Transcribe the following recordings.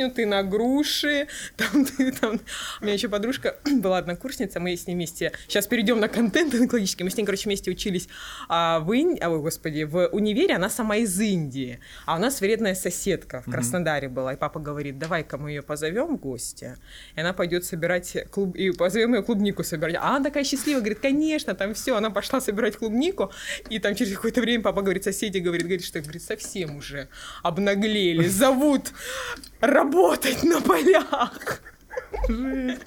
вишню, ты на груши, там, ты, там... У меня еще подружка была однокурсница, мы с ней вместе... Сейчас перейдем на контент экологический. Мы с ней, короче, вместе учились а, в Ин... а, ой, господи, в универе, она сама из Индии, а у нас вредная соседка в Краснодаре mm-hmm. была, и папа говорит, давай-ка мы ее позовем в гости, и она пойдет собирать клуб... и позовем ее клубнику собирать. А она такая счастливая, говорит, конечно, там все, она пошла собирать клубнику, и там через какое-то время папа говорит, соседи говорит, говорит, что говорит, совсем уже обнаглели, зовут работать на полях. Блин.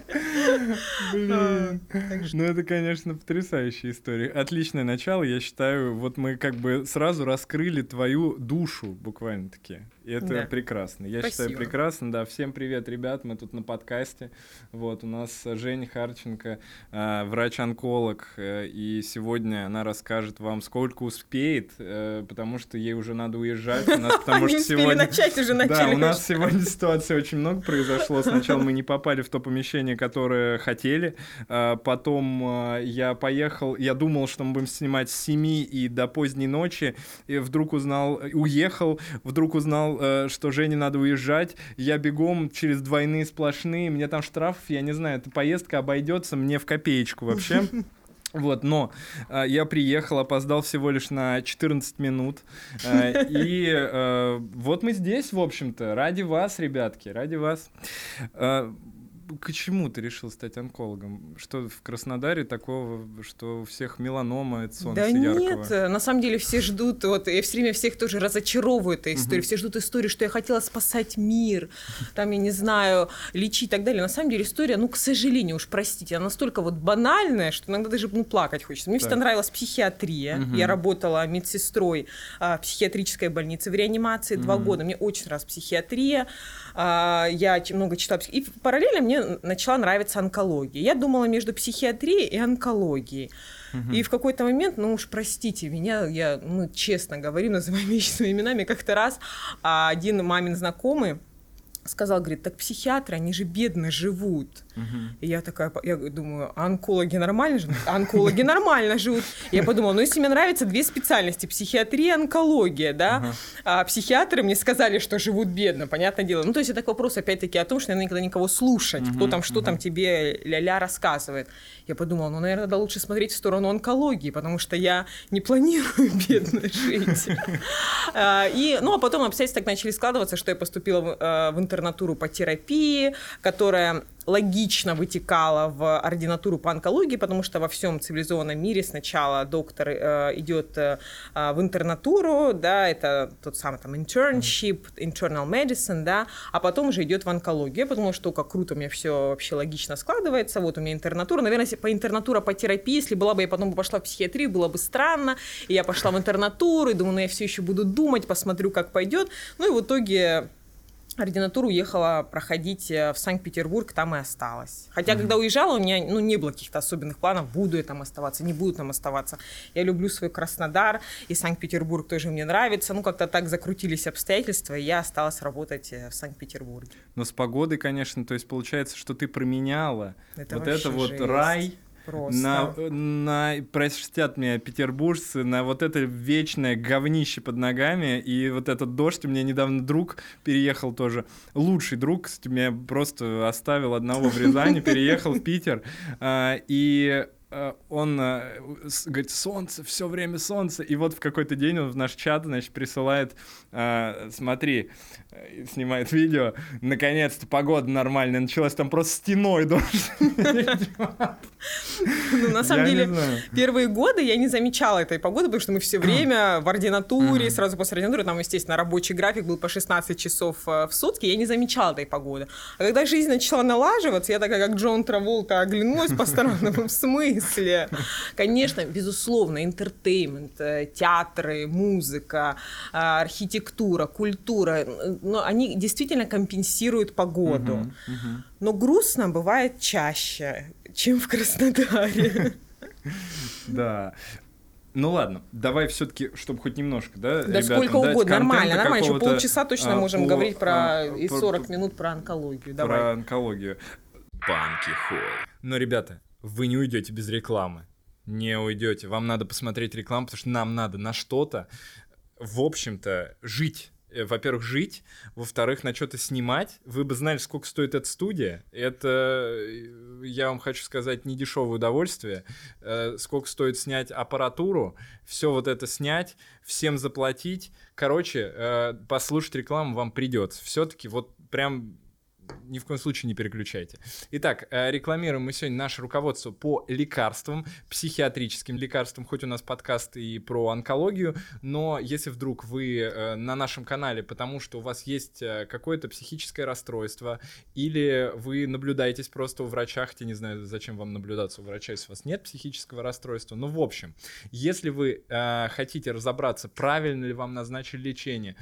Ну, это, конечно, потрясающая история. Отличное начало, я считаю. Вот мы как бы сразу раскрыли твою душу, буквально-таки. Это да. прекрасно. Я Спасибо. считаю прекрасно. Да, всем привет, ребят. Мы тут на подкасте. Вот у нас Женя Харченко, э, врач-онколог, э, и сегодня она расскажет вам, сколько успеет, э, потому что ей уже надо уезжать. У нас потому что сегодня начать уже Да, у нас сегодня ситуация очень много произошло. Сначала мы не попали в то помещение, которое хотели, э, потом э, я поехал, я думал, что мы будем снимать с 7 и до поздней ночи, и вдруг узнал, уехал, вдруг узнал э, что Жене надо уезжать, я бегом через двойные сплошные, мне там штраф, я не знаю, эта поездка обойдется мне в копеечку вообще. Вот, но э, я приехал, опоздал всего лишь на 14 минут. Э, и э, вот мы здесь, в общем-то, ради вас, ребятки, ради вас. Э, к чему ты решил стать онкологом? Что в Краснодаре такого, что у всех меланома, это солнце да яркого? нет, на самом деле все ждут, вот, я все время всех тоже разочаровываю этой историей, угу. все ждут историю, что я хотела спасать мир, там, я не знаю, лечить и так далее. На самом деле история, ну, к сожалению, уж простите, она настолько вот банальная, что иногда даже, ну, плакать хочется. Мне так. всегда нравилась психиатрия, угу. я работала медсестрой а, в психиатрической больнице в реанимации угу. два года, мне очень нравилась психиатрия, а, я много читала, и параллельно мне начала нравиться онкология. Я думала между психиатрией и онкологией. Угу. И в какой-то момент, ну уж простите меня, я, ну, честно говорю, называю вещи своими именами, как-то раз а один мамин знакомый сказал, говорит, так психиатры, они же бедно живут. Угу. И я такая, я думаю, а онкологи нормально живут? Онкологи нормально живут. Я подумала, ну если мне нравятся две специальности, психиатрия и онкология, да, угу. а психиатры мне сказали, что живут бедно, понятное дело. Ну то есть это вопрос опять-таки о том, что я никогда никого слушать, угу. кто там, что там тебе ля-ля рассказывает. Я подумала, ну, наверное, надо лучше смотреть в сторону онкологии, потому что я не планирую бедно жить. А, и, ну, а потом обстоятельства так начали складываться, что я поступила в интернет интернатуру по терапии, которая логично вытекала в ординатуру по онкологии, потому что во всем цивилизованном мире сначала доктор э, идет э, в интернатуру, да, это тот самый там internship, internal medicine, да, а потом уже идет в онкологию. Я подумала, что как круто у меня все вообще логично складывается, вот у меня интернатура, наверное, по интернатура по терапии, если была бы я потом пошла в психиатрию, было бы странно, и я пошла в интернатуру, и думаю, ну я все еще буду думать, посмотрю, как пойдет, ну и в итоге ординатуру уехала проходить э, в Санкт-Петербург, там и осталась. Хотя, mm-hmm. когда уезжала, у меня ну, не было каких-то особенных планов, буду я там оставаться, не буду там оставаться. Я люблю свой Краснодар, и Санкт-Петербург тоже мне нравится. Ну, как-то так закрутились обстоятельства, и я осталась работать э, в Санкт-Петербурге. Но с погодой, конечно, то есть получается, что ты променяла это вот это вот жесть. рай Просто. На, на, простят меня петербуржцы, на вот это вечное говнище под ногами, и вот этот дождь, у меня недавно друг переехал тоже, лучший друг, меня просто оставил одного в Рязани, переехал в Питер, а, и Э, он э, говорит, солнце, все время солнце. И вот в какой-то день он в наш чат, значит, присылает, э, смотри, снимает видео, наконец-то погода нормальная началась, там просто стеной дождь. Ну, на самом деле, первые годы я не замечала этой погоды, потому что мы все время в ординатуре, сразу после ординатуры, там, естественно, рабочий график был по 16 часов в сутки, я не замечала этой погоды. А когда жизнь начала налаживаться, я такая, как Джон Траволта, оглянулась по сторонам, в смысле? Смысле. Конечно, безусловно, entertainment, э, театры, музыка, э, архитектура, культура, но они действительно компенсируют погоду. Но грустно бывает чаще, чем в Краснодаре. Да. Ну ладно, давай все-таки, чтобы хоть немножко, да, Да сколько угодно, нормально, нормально, еще полчаса точно а, можем по, говорить про а, и 40 про, минут про онкологию. Давай. Про онкологию. Банки Холл. Но, ребята, вы не уйдете без рекламы. Не уйдете. Вам надо посмотреть рекламу, потому что нам надо на что-то, в общем-то, жить э, во-первых, жить, во-вторых, на что-то снимать. Вы бы знали, сколько стоит эта студия. Это, э, я вам хочу сказать, не дешевое удовольствие. Э, сколько стоит снять аппаратуру, все вот это снять, всем заплатить. Короче, послушать рекламу вам придется. Все-таки вот прям ни в коем случае не переключайте. Итак, э, рекламируем мы сегодня наше руководство по лекарствам, психиатрическим лекарствам, хоть у нас подкаст и про онкологию, но если вдруг вы э, на нашем канале, потому что у вас есть э, какое-то психическое расстройство, или вы наблюдаетесь просто у врача, хотя не знаю, зачем вам наблюдаться у врача, если у вас нет психического расстройства, но в общем, если вы хотите разобраться, правильно ли вам назначили лечение,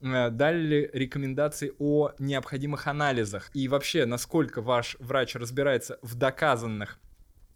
дали ли рекомендации о необходимых анализах. И вообще, насколько ваш врач разбирается в доказанных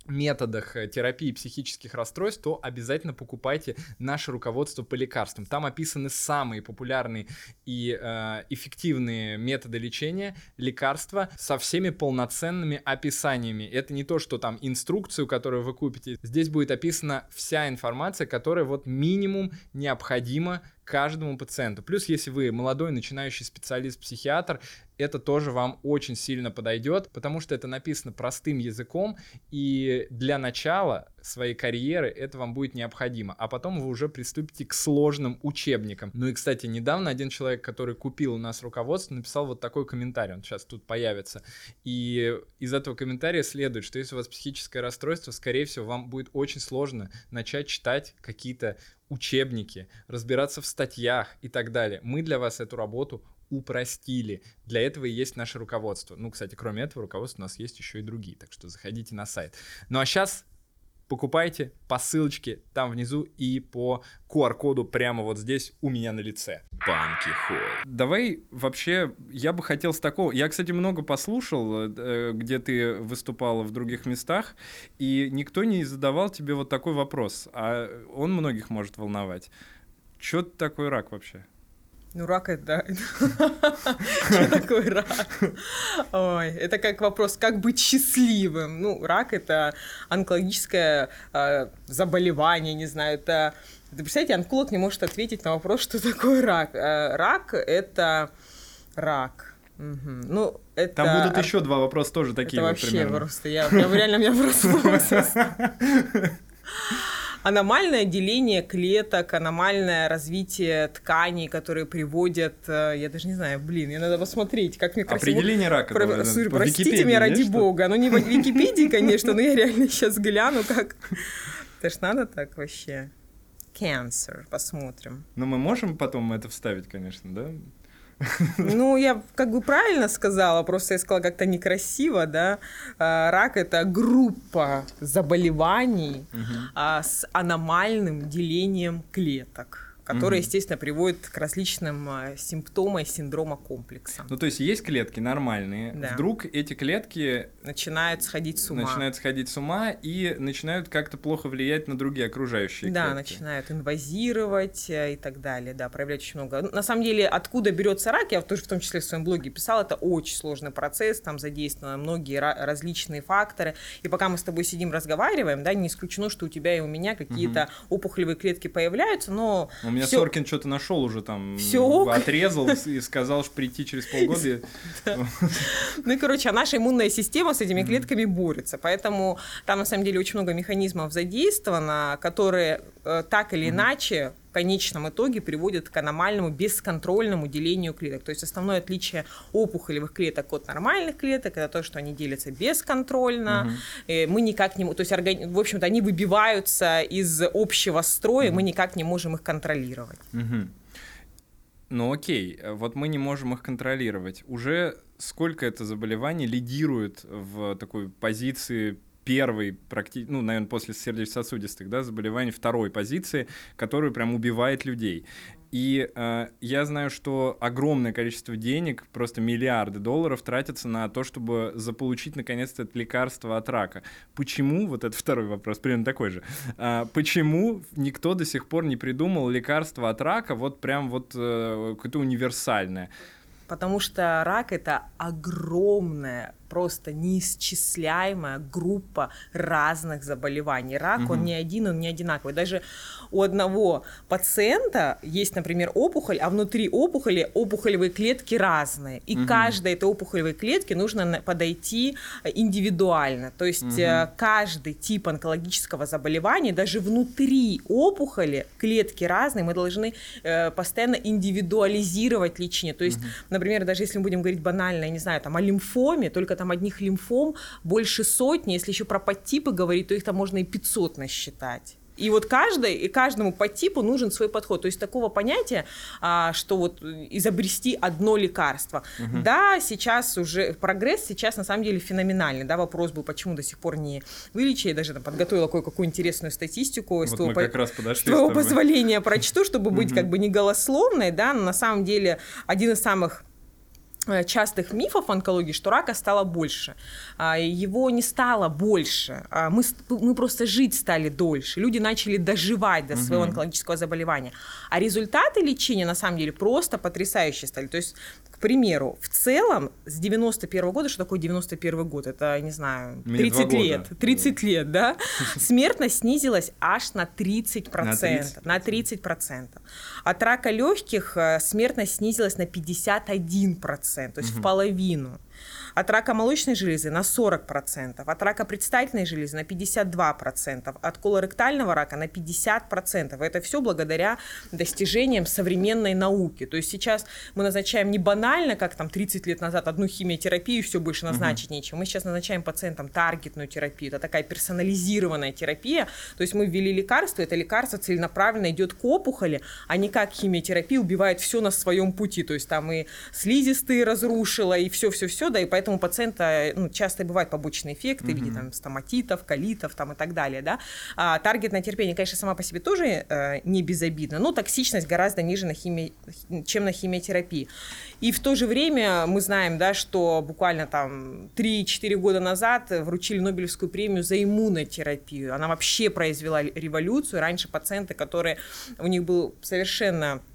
методах э, терапии психических расстройств, то обязательно покупайте наше руководство по лекарствам. Там описаны самые популярные и э, эффективные методы лечения, лекарства со всеми полноценными описаниями. Это не то, что там инструкцию, которую вы купите. Здесь будет описана вся информация, которая вот минимум необходима каждому пациенту. Плюс, если вы молодой начинающий специалист-психиатр, это тоже вам очень сильно подойдет, потому что это написано простым языком, и для начала своей карьеры это вам будет необходимо, а потом вы уже приступите к сложным учебникам. Ну и, кстати, недавно один человек, который купил у нас руководство, написал вот такой комментарий, он сейчас тут появится, и из этого комментария следует, что если у вас психическое расстройство, скорее всего, вам будет очень сложно начать читать какие-то учебники, разбираться в статьях и так далее. Мы для вас эту работу упростили. Для этого и есть наше руководство. Ну, кстати, кроме этого руководства у нас есть еще и другие, так что заходите на сайт. Ну а сейчас покупайте по ссылочке там внизу и по QR-коду прямо вот здесь у меня на лице. Банки Холл. Давай вообще, я бы хотел с такого... Я, кстати, много послушал, э, где ты выступала в других местах, и никто не задавал тебе вот такой вопрос, а он многих может волновать. Что такое рак вообще? Ну, рак это... Что такое рак? Ой, это как вопрос, как быть счастливым? Ну, рак — это онкологическое э, заболевание, не знаю, это... Вы представляете, онколог не может ответить на вопрос, что такое рак. Э, рак — это рак. Угу. Ну, это... Там будут еще два вопроса тоже такие это вот вообще примерно. просто, я, прям реально меня просто аномальное деление клеток, аномальное развитие тканей, которые приводят, э, я даже не знаю, блин, мне надо посмотреть, как мне красиво... Определение рака. Про... Давай, Слушай, простите меня ради бога, ну не в Википедии, конечно, но я реально сейчас гляну, как... Это ж надо так вообще. Cancer, посмотрим. Но мы можем потом это вставить, конечно, да? Ну, я как бы правильно сказала, просто я сказала как-то некрасиво, да. А, рак это группа заболеваний угу. с аномальным делением клеток которые, угу. естественно, приводят к различным а, симптомам синдрома комплекса. Ну, то есть есть клетки нормальные, да. вдруг эти клетки начинают сходить с ума. Начинают сходить с ума и начинают как-то плохо влиять на другие окружающие да, клетки. начинают инвазировать э, и так далее, да, проявлять очень много. На самом деле, откуда берется рак, я тоже в том числе в своем блоге писала, это очень сложный процесс, там задействованы многие различные факторы, и пока мы с тобой сидим, разговариваем, да, не исключено, что у тебя и у меня какие-то угу. опухолевые клетки появляются, но у меня всё... Соркин что-то нашел уже там, Всё отрезал и сказал, что прийти через полгода. Ну и, короче, а наша иммунная система с этими клетками борется. Поэтому там, на самом деле, очень много механизмов задействовано, которые э, так или иначе в конечном итоге приводит к аномальному бесконтрольному делению клеток. То есть основное отличие опухолевых клеток от нормальных клеток это то, что они делятся бесконтрольно. Угу. Мы никак не, то есть органи... в общем-то они выбиваются из общего строя, угу. мы никак не можем их контролировать. Угу. Ну окей, вот мы не можем их контролировать. Уже сколько это заболеваний лидирует в такой позиции первой, практи... ну, наверное, после сердечно-сосудистых да, заболеваний, второй позиции, которую прям убивает людей. И э, я знаю, что огромное количество денег, просто миллиарды долларов тратятся на то, чтобы заполучить наконец-то это лекарство от рака. Почему, вот это второй вопрос, примерно такой же, э, почему никто до сих пор не придумал лекарство от рака вот прям вот э, какое-то универсальное? Потому что рак это огромная просто неисчисляемая группа разных заболеваний. Рак, угу. он не один, он не одинаковый. Даже у одного пациента есть, например, опухоль, а внутри опухоли опухолевые клетки разные. И угу. каждой этой опухолевой клетке нужно подойти индивидуально. То есть угу. каждый тип онкологического заболевания, даже внутри опухоли клетки разные, мы должны э, постоянно индивидуализировать лечение. То есть, угу. например, даже если мы будем говорить банально, я не знаю, там о лимфоме, только там одних лимфом больше сотни, если еще про подтипы говорить, то их там можно и 500 насчитать. И вот каждый, и каждому по типу нужен свой подход. То есть такого понятия, а, что вот изобрести одно лекарство. Угу. Да, сейчас уже прогресс сейчас на самом деле феноменальный. Да, вопрос был, почему до сих пор не вылечили. Я даже там подготовила кое-какую интересную статистику. Вот с твоего, как раз подошли с твоего позволения прочту, чтобы быть как бы не голословной. Да, но на самом деле один из самых частых мифов онкологии, что рака стало больше. А, его не стало больше. А, мы, мы просто жить стали дольше. Люди начали доживать до своего угу. онкологического заболевания. А результаты лечения, на самом деле, просто потрясающие стали. То есть, примеру, в целом с 91 -го года, что такое 91 год? Это, не знаю, 30 лет. 30 лет, да? Смертность снизилась аж на 30%. На 30%. На 30%. От рака легких э, смертность снизилась на 51% то есть угу. в половину от рака молочной железы на 40%, от рака предстательной железы на 52%, от колоректального рака на 50%. Это все благодаря достижениям современной науки. То есть сейчас мы назначаем не банально, как там 30 лет назад, одну химиотерапию, все больше назначить угу. нечего. Мы сейчас назначаем пациентам таргетную терапию. Это такая персонализированная терапия. То есть мы ввели лекарство, это лекарство целенаправленно идет к опухоли, а не как химиотерапия убивает все на своем пути. То есть там и слизистые разрушила, и все-все-все, да, и поэтому поэтому у пациента ну, часто бывают побочные эффекты mm-hmm. в виде там, стоматитов, колитов там, и так далее. Да? А таргетное терпение, конечно, сама по себе тоже э, не безобидна, но токсичность гораздо ниже, на хими... чем на химиотерапии. И в то же время мы знаем, да, что буквально там 3-4 года назад вручили Нобелевскую премию за иммунотерапию. Она вообще произвела революцию. Раньше пациенты, которые у них был совершенно Э,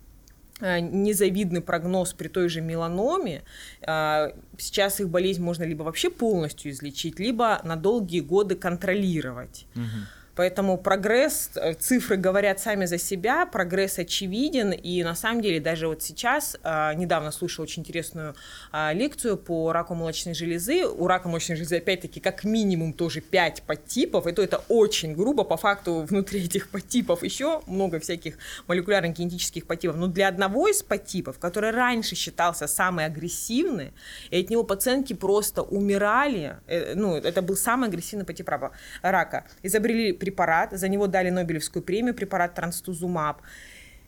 незавидный прогноз при той же меланоме. Э, сейчас их болезнь можно либо вообще полностью излечить, либо на долгие годы контролировать. Угу. Поэтому прогресс, э, цифры говорят сами за себя, прогресс очевиден, и на самом деле даже вот сейчас, э, недавно слушала очень интересную э, лекцию по раку молочной железы. У рака молочной железы опять-таки как минимум тоже 5 подтипов, и то это очень грубо, по факту внутри этих подтипов еще много всяких молекулярно-генетических подтипов. Но для одного из подтипов, который раньше считался самый агрессивный, и от него пациентки просто умирали, ну, это был самый агрессивный подтип рака, изобрели препарат, за него дали Нобелевскую премию, препарат транстузумаб.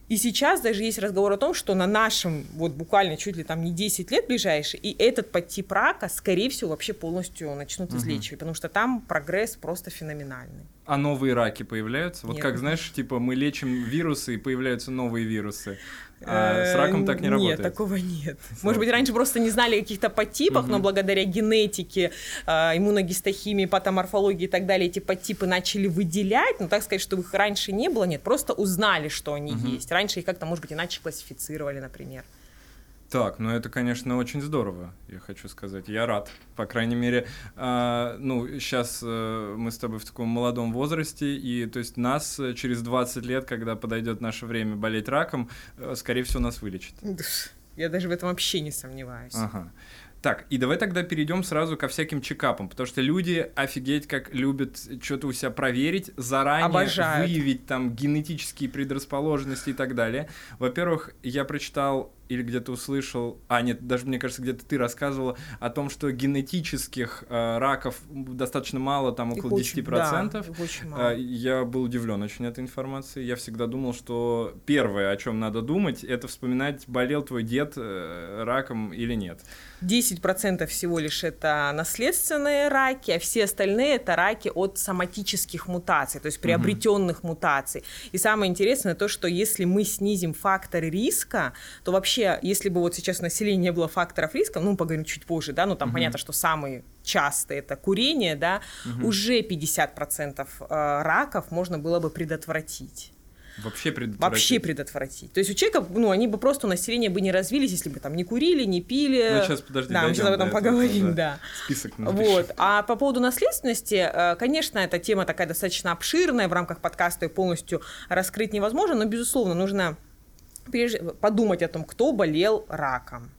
И сейчас даже есть разговор о том, что на нашем, вот буквально чуть ли там не 10 лет ближайший, и этот подтип рака, скорее всего, вообще полностью начнут излечивать, угу. потому что там прогресс просто феноменальный. А новые раки появляются? Вот Нет. как, знаешь, типа мы лечим вирусы, и появляются новые вирусы. А с раком так не работает? Нет, такого нет. Может быть, раньше просто не знали о каких-то подтипах, угу. но благодаря генетике, а, иммуногистохимии, патоморфологии и так далее эти подтипы начали выделять. Но так сказать, что их раньше не было, нет. Просто узнали, что они есть. Раньше их как-то, может быть, иначе классифицировали, например. Так, ну это, конечно, очень здорово, я хочу сказать. Я рад, по крайней мере. А, ну, сейчас а, мы с тобой в таком молодом возрасте, и то есть нас э, через 20 лет, когда подойдет наше время болеть раком, э, скорее всего, нас вылечат. Я даже в этом вообще не сомневаюсь. Ага. Так, и давай тогда перейдем сразу ко всяким чекапам, потому что люди офигеть как любят что-то у себя проверить, заранее Обожают. выявить там генетические предрасположенности и так далее. Во-первых, я прочитал или где-то услышал, а нет, даже мне кажется, где-то ты рассказывала о том, что генетических э, раков достаточно мало, там около их 10%. Очень, да, очень мало. Я был удивлен очень этой информацией. Я всегда думал, что первое, о чем надо думать, это вспоминать, болел твой дед э, раком или нет. 10% всего лишь это наследственные раки, а все остальные это раки от соматических мутаций, то есть приобретенных угу. мутаций. И самое интересное то, что если мы снизим факторы риска, то вообще, если бы вот сейчас у населения не было факторов риска, ну, поговорим чуть позже, да, ну, там угу. понятно, что самые частые это курение, да, угу. уже 50% э, раков можно было бы предотвратить. Вообще предотвратить. Вообще предотвратить. То есть у человека, ну, они бы просто у населения бы не развились, если бы там не курили, не пили. Ну, сейчас, подожди, да, мы сейчас об этом этого, поговорим, да. да. Список Вот. А по поводу наследственности, э, конечно, эта тема такая достаточно обширная, в рамках подкаста ее полностью раскрыть невозможно, но, безусловно, нужно подумать о том, кто болел раком.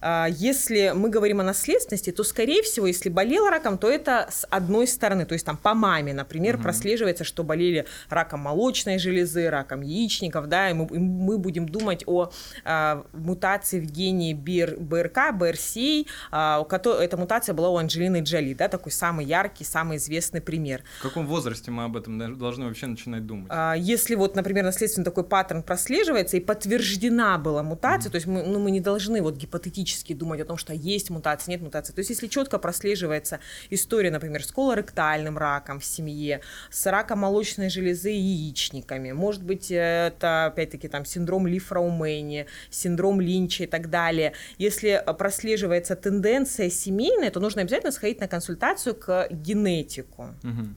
А, Если мы говорим о наследственности, то, скорее всего, если болел раком, то это с одной стороны, то есть там по маме, например, прослеживается, что болели раком молочной железы, раком яичников, да, и мы, и мы будем думать о а, мутации в гене БР, БРК, у кото- эта мутация была у Анджелины Джоли, да, такой самый яркий, самый известный пример. В каком возрасте мы об этом должны вообще начинать думать? Если вот, например, наследственный такой паттерн прослеживается и подтверждена была мутация, то есть мы, ну, мы не должны вот гипотетически думать о том, что есть мутация, нет мутации. То есть если четко прослеживается история, например, с колоректальным раком в семье, с раком молочной железы и яичниками, может быть, это, опять-таки, там, синдром Лифраумени, синдром Линча и так далее. Если прослеживается тенденция семейная, то нужно обязательно сходить на консультацию к генетику. Мгм.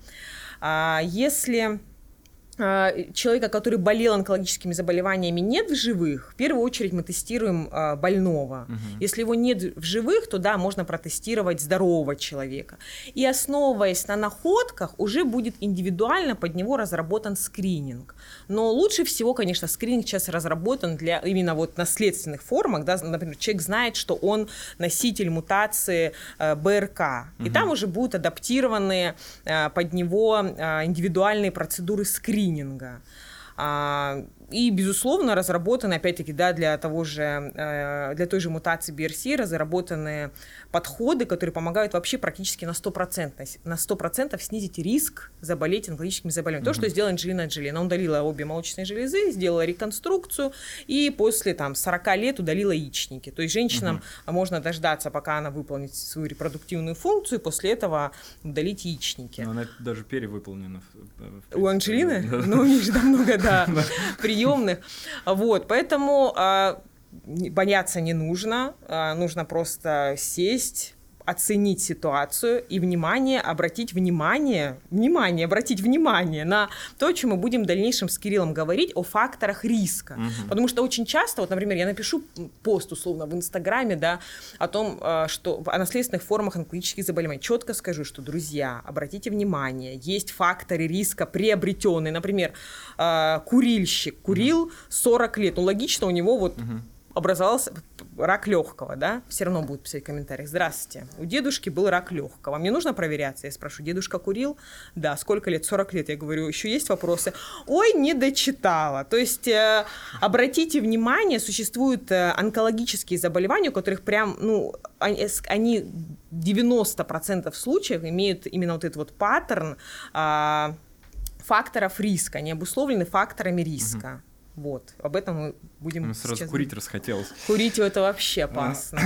А Если человека, который болел онкологическими заболеваниями, нет в живых, в первую очередь мы тестируем а, больного. Мгм. Если его нет в живых, то да, можно протестировать здорового человека. И основываясь на находках, уже будет индивидуально под него разработан скрининг. Но лучше всего, конечно, скрининг сейчас разработан для именно вот наследственных формах. Да? Например, человек знает, что он носитель мутации э, БРК. И там уже будут адаптированы под него индивидуальные процедуры скрининга. А, И, безусловно, разработаны, опять-таки, да, для того же, э, для той же мутации BRC разработаны подходы, которые помогают вообще практически на 100%, на 100% снизить риск заболеть онкологическими заболеваниями. То, что сделала Анджелина Джоли. Она удалила обе молочные железы, сделала реконструкцию и после там, 40 лет удалила яичники. То есть женщинам можно дождаться, пока она выполнит свою репродуктивную функцию, и после этого удалить яичники. Но она даже перевыполнена. У. Анджелины? Ну, у них же там много, да, приемных. Вот, поэтому а, бояться не нужно. а, Нужно просто сесть, оценить ситуацию и внимание, обратить внимание, внимание, обратить внимание на то, о чем мы будем в дальнейшем с Кириллом говорить, о факторах риска. Мгм. Потому что очень часто, вот, например, я напишу пост условно в Инстаграме, да, о том, э, что о наследственных формах онкологических заболеваний. Четко скажу, что, друзья, обратите внимание, есть факторы риска приобретенные. Например, э, курильщик курил 40 лет. Ну, логично, у него вот Мгм. образовался рак легкого, да? Все равно будут писать в комментариях. Здравствуйте, у дедушки был рак легкого. Мне нужно проверяться? Я спрошу, дедушка курил? Да, сколько лет? 40 лет. Я говорю, еще есть вопросы? Ой, не дочитала. То есть, э, обратите внимание, существуют э, онкологические заболевания, у которых прям, ну, они, с- они 90% случаев имеют именно вот этот вот паттерн а, факторов риска, они обусловлены факторами риска. Вот, об этом мы будем Мне сразу сейчас курить расхотелось. Курить это вообще опасно.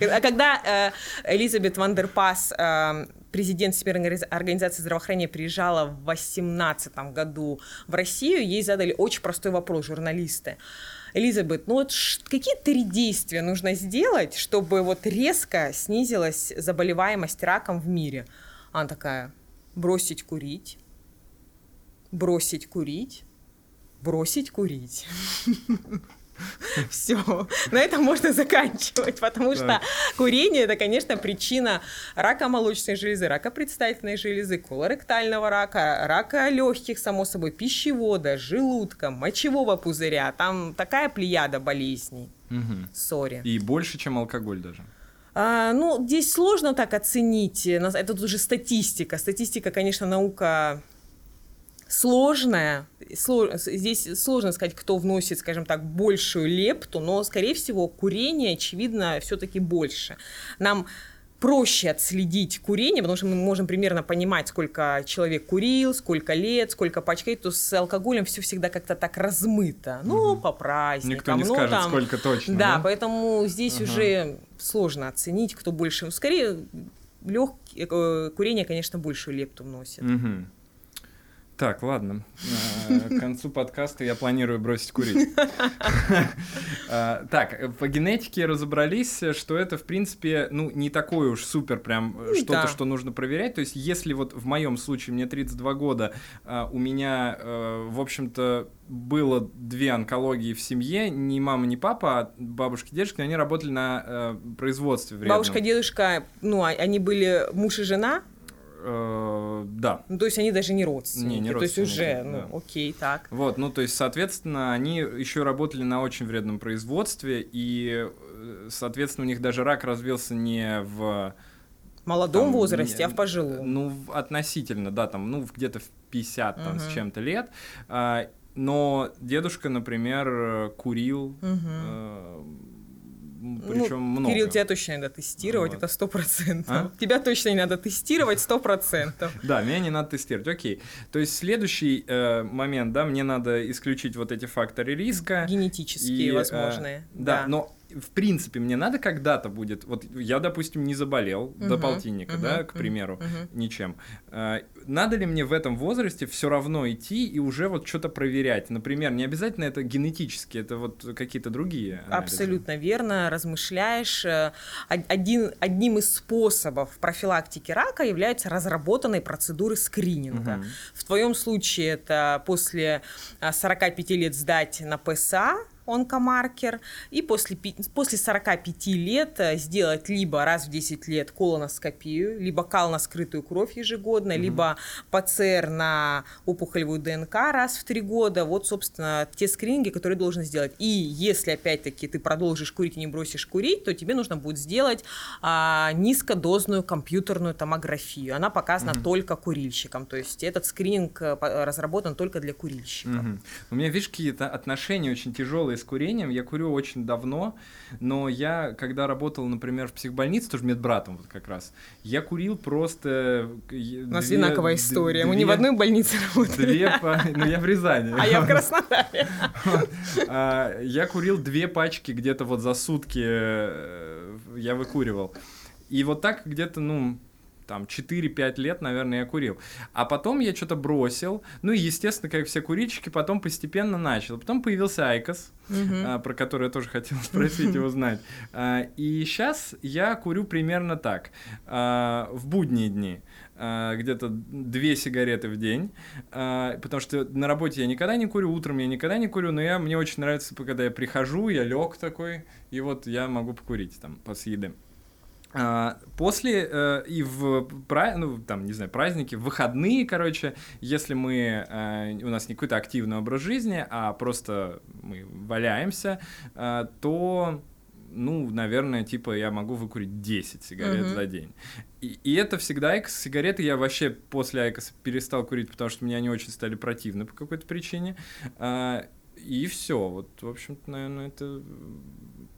А когда э, Элизабет Вандерпас, э, президент Всемирной организ- организации здравоохранения, приезжала в 2018 году в Россию, ей задали очень простой вопрос журналисты. Элизабет, ну вот какие три действия нужно сделать, чтобы вот резко снизилась заболеваемость раком в мире? Она такая, бросить курить, бросить курить, бросить курить. Все. На этом можно заканчивать, потому что курение это, конечно, причина рака молочной железы, рака предстательной железы, колоректального рака, рака легких, само собой, пищевода, желудка, мочевого пузыря. Там такая плеяда болезней. Сори. И больше, чем алкоголь даже. А, ну, здесь сложно так оценить. Это уже статистика. Статистика, конечно, наука сложная. Сло- Здесь сложно сказать, кто вносит, скажем так, большую лепту, но, скорее всего, курение, очевидно, все-таки больше. Нам проще отследить курение, потому что мы можем примерно понимать, сколько человек курил, сколько лет, сколько пачкает, то с алкоголем все всегда как-то так размыто. Ну, по праздникам. Никто не ну, скажет, там- сколько точно. да, поэтому здесь Ага. уже сложно оценить, кто больше. Скорее, легкие, курение, конечно, большую лепту вносит. Мгм. Так, ладно. К концу подкаста я планирую бросить курить. Так, по генетике разобрались, что это, в принципе, ну, не такое уж супер прям ну что-то, что нужно проверять. То есть, если вот в моем случае, мне 32 года, у меня, в общем-то, было две онкологии в семье, ни мама, ни папа, а бабушка и дедушка, они работали на производстве вредном. Бабушка, дедушка, ну, а, они были муж и жена? Э, да. Ну, то есть они даже не родственники. Не, не родственники. То есть уже, да. ну, окей, так. Вот, ну, то есть, соответственно, они еще работали на очень вредном производстве, и, э, соответственно, у них даже рак развился не в молодом там, возрасте, не, а в пожилом. Ну, относительно, да, там, ну, где-то в 50 там, угу. с чем-то лет. А, но дедушка, например, курил. Угу причем ну, много. Кирилл, тебя точно не надо тестировать, вот. это сто процентов. А? Тебя точно не надо тестировать, сто процентов. Да, меня не надо тестировать, окей. То есть следующий э, момент, да, мне надо исключить вот эти факторы риска. Генетические, и, возможные. Э, да, да, но в принципе, мне надо когда-то будет, вот я, допустим, не заболел uh-huh, до полтинника, uh-huh, да, к примеру, uh-huh. ничем. А, надо ли мне в этом возрасте все равно идти и уже вот что-то проверять? Например, не обязательно это генетически, это вот какие-то другие. Анализы. Абсолютно верно, размышляешь. Э, один, одним из способов профилактики рака являются разработанные процедуры скрининга. Uh-huh. В твоем случае это после 45 э, лет сдать на ПСА, онкомаркер, и после, после 45 лет э, сделать либо раз в 10 лет колоноскопию, либо кал на скрытую кровь ежегодно, mm-hmm. либо ПЦР на опухолевую ДНК раз в 3 года. Вот, собственно, те скрининги, которые должен сделать. И если, опять-таки, ты продолжишь курить и не бросишь курить, то тебе нужно будет сделать а, низкодозную компьютерную томографию. Она показана mm-hmm. только курильщикам. То есть этот скрининг э, разработан только для курильщиков. Mm-hmm. У меня, видишь, какие-то отношения очень тяжелые с курением. Я курю очень давно, но я, когда работал, например, в психбольнице, тоже медбратом вот как раз, я курил просто... У нас две, одинаковая история. Две, Мы не в одной больнице работали. Две, ну я в Рязани. А я в Краснодаре. А, я курил две пачки где-то вот за сутки э, я выкуривал. И вот так где-то, ну, там 4-5 лет, наверное, я курил. А потом я что-то бросил. Ну и, естественно, как все курильщики, потом постепенно начал. Потом появился IQOS, угу. про который я тоже хотел спросить и узнать. А, и сейчас я курю примерно так. А, в будние дни где-то две сигареты в день, потому что на работе я никогда не курю, утром я никогда не курю, но я, мне очень нравится, когда я прихожу, я лег такой, и вот я могу покурить там после еды. А, после э, и в ну, там, не знаю, праздники, в выходные, короче, если мы, э, у нас не какой-то активный образ жизни, а просто мы валяемся, э, то ну, наверное, типа я могу выкурить 10 сигарет uh-huh. за день. И, и это всегда Айкос. Сигареты я вообще после Айкоса перестал курить, потому что мне они очень стали противны по какой-то причине. А, и все. Вот, в общем-то, наверное, это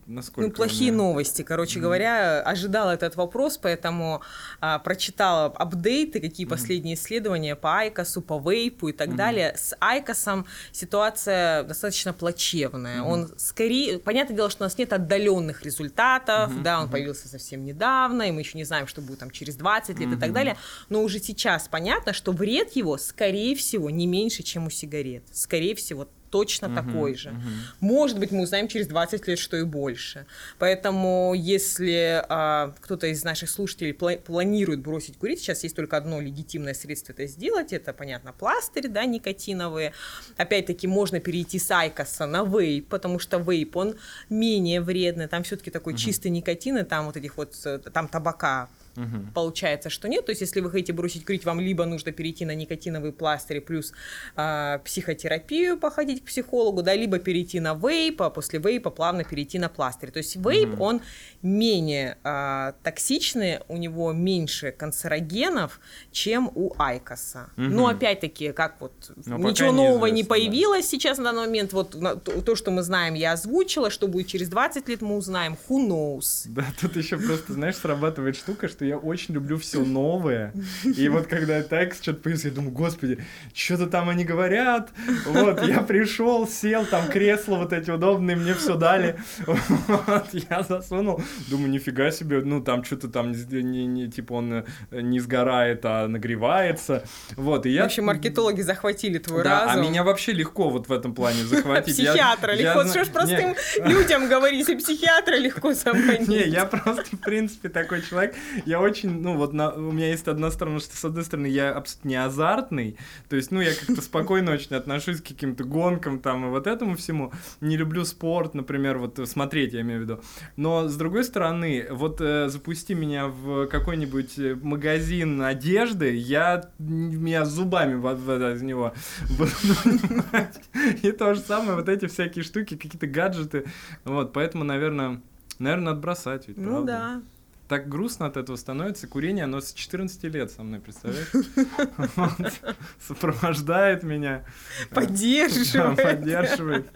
насколько... Ну, плохие меня... новости, короче mm-hmm. говоря. Ожидала этот вопрос, поэтому а, прочитала апдейты, какие mm-hmm. последние исследования по Айкосу, по Вейпу и так mm-hmm. далее. С Айкосом ситуация достаточно плачевная. Mm-hmm. Он скорее... Понятное дело, что у нас нет отдаленных результатов, mm-hmm. да, он mm-hmm. появился совсем недавно, и мы еще не знаем, что будет там через 20 лет mm-hmm. и так далее, но уже сейчас понятно, что вред его, скорее всего, не меньше, чем у сигарет. Скорее всего, точно угу, такой же. Угу. Может быть, мы узнаем через 20 лет, что и больше. Поэтому, если а, кто-то из наших слушателей пла- планирует бросить курить, сейчас есть только одно легитимное средство это сделать, это, понятно, пластырь, да, никотиновые. Опять-таки, можно перейти с айкоса на вейп, потому что вейп, он менее вредный, там все-таки такой угу. чистый никотин, и там вот этих вот, э, там табака Угу. Получается, что нет. То есть, если вы хотите бросить курить, вам либо нужно перейти на никотиновые пластыри плюс э, психотерапию, походить к психологу, да, либо перейти на вейп, а после вейпа плавно перейти на пластырь. То есть вейп, угу. он менее э, токсичный, у него меньше канцерогенов, чем у Айкоса. Угу. Но опять-таки, как вот Но ничего нового не появилось да. сейчас на данный момент. Вот то, что мы знаем, я озвучила, что будет через 20 лет, мы узнаем. Who knows? Да, тут еще просто, знаешь, срабатывает штука, что что я очень люблю все новое. И вот когда текст что-то появился, я думаю, господи, что-то там они говорят. Вот, я пришел, сел, там кресла вот эти удобные, мне все дали. Вот, я засунул, думаю, нифига себе, ну там что-то там, не, не, типа он э, не сгорает, а нагревается. Вот, и я... В общем, маркетологи захватили твой да, разум. а меня вообще легко вот в этом плане захватить. Психиатра легко. Что ж простым людям говорить, если психиатра легко заманить. Не, я просто, в принципе, такой человек. Я очень, ну вот на, у меня есть одна сторона, что с одной стороны я абсолютно не азартный, то есть, ну, я как-то спокойно очень отношусь к каким-то гонкам там и вот этому всему. Не люблю спорт, например, вот смотреть, я имею в виду. Но, с другой стороны, вот э, запусти меня в какой-нибудь э, магазин одежды, я меня зубами в, в, в него И то же самое, вот эти всякие штуки, какие-то гаджеты. Вот, поэтому, наверное, наверное, надо бросать. Ведь, ну да. Так грустно от этого становится. Курение, оно с 14 лет со мной, представляешь? Сопровождает меня. Поддерживает. Поддерживает.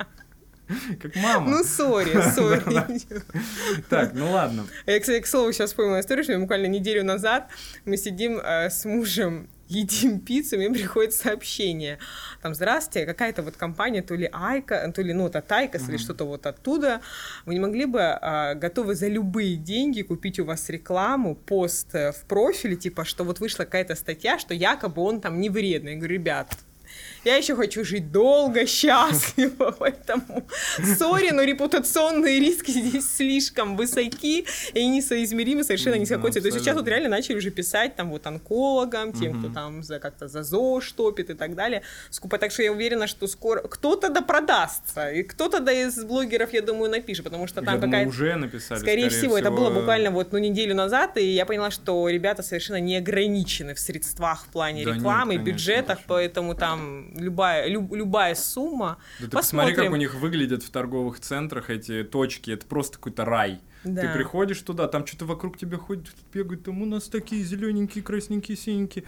Как мама. Ну, сори, сори. Так, ну ладно. Я, кстати, к слову, сейчас вспомнила историю, что буквально неделю назад мы сидим э, с мужем едим пиццу, мне приходит сообщение. Там, здравствуйте, какая-то вот компания, то ли Айка, то ли, ну, это Айкос угу. или что-то вот оттуда. Вы не могли бы а, готовы за любые деньги купить у вас рекламу, пост э, в профиле, типа, что вот вышла какая-то статья, что якобы он там не вредный. Я говорю, ребят, я еще хочу жить долго, счастливо, поэтому, sorry, но репутационные риски здесь слишком высоки и несоизмеримы совершенно ни с какой целью. То есть сейчас вот реально начали уже писать там вот онкологам, тем, кто там за как-то за ЗОЖ топит и так далее. Скупо, так что я уверена, что скоро кто-то да продастся, и кто-то да из блогеров, я думаю, напишет, потому что там какая-то... уже написали, скорее, скорее всего, всего, это было буквально вот ну неделю назад, и я поняла, что ребята совершенно не ограничены в средствах в плане да рекламы, нет, конечно, бюджетах, поэтому там любая, люб, любая сумма. Да ты посмотри, как у них выглядят в торговых центрах эти точки, это просто какой-то рай. Да. Ты приходишь туда, там что-то вокруг тебя ходит, бегают, там у нас такие зелененькие, красненькие, синенькие.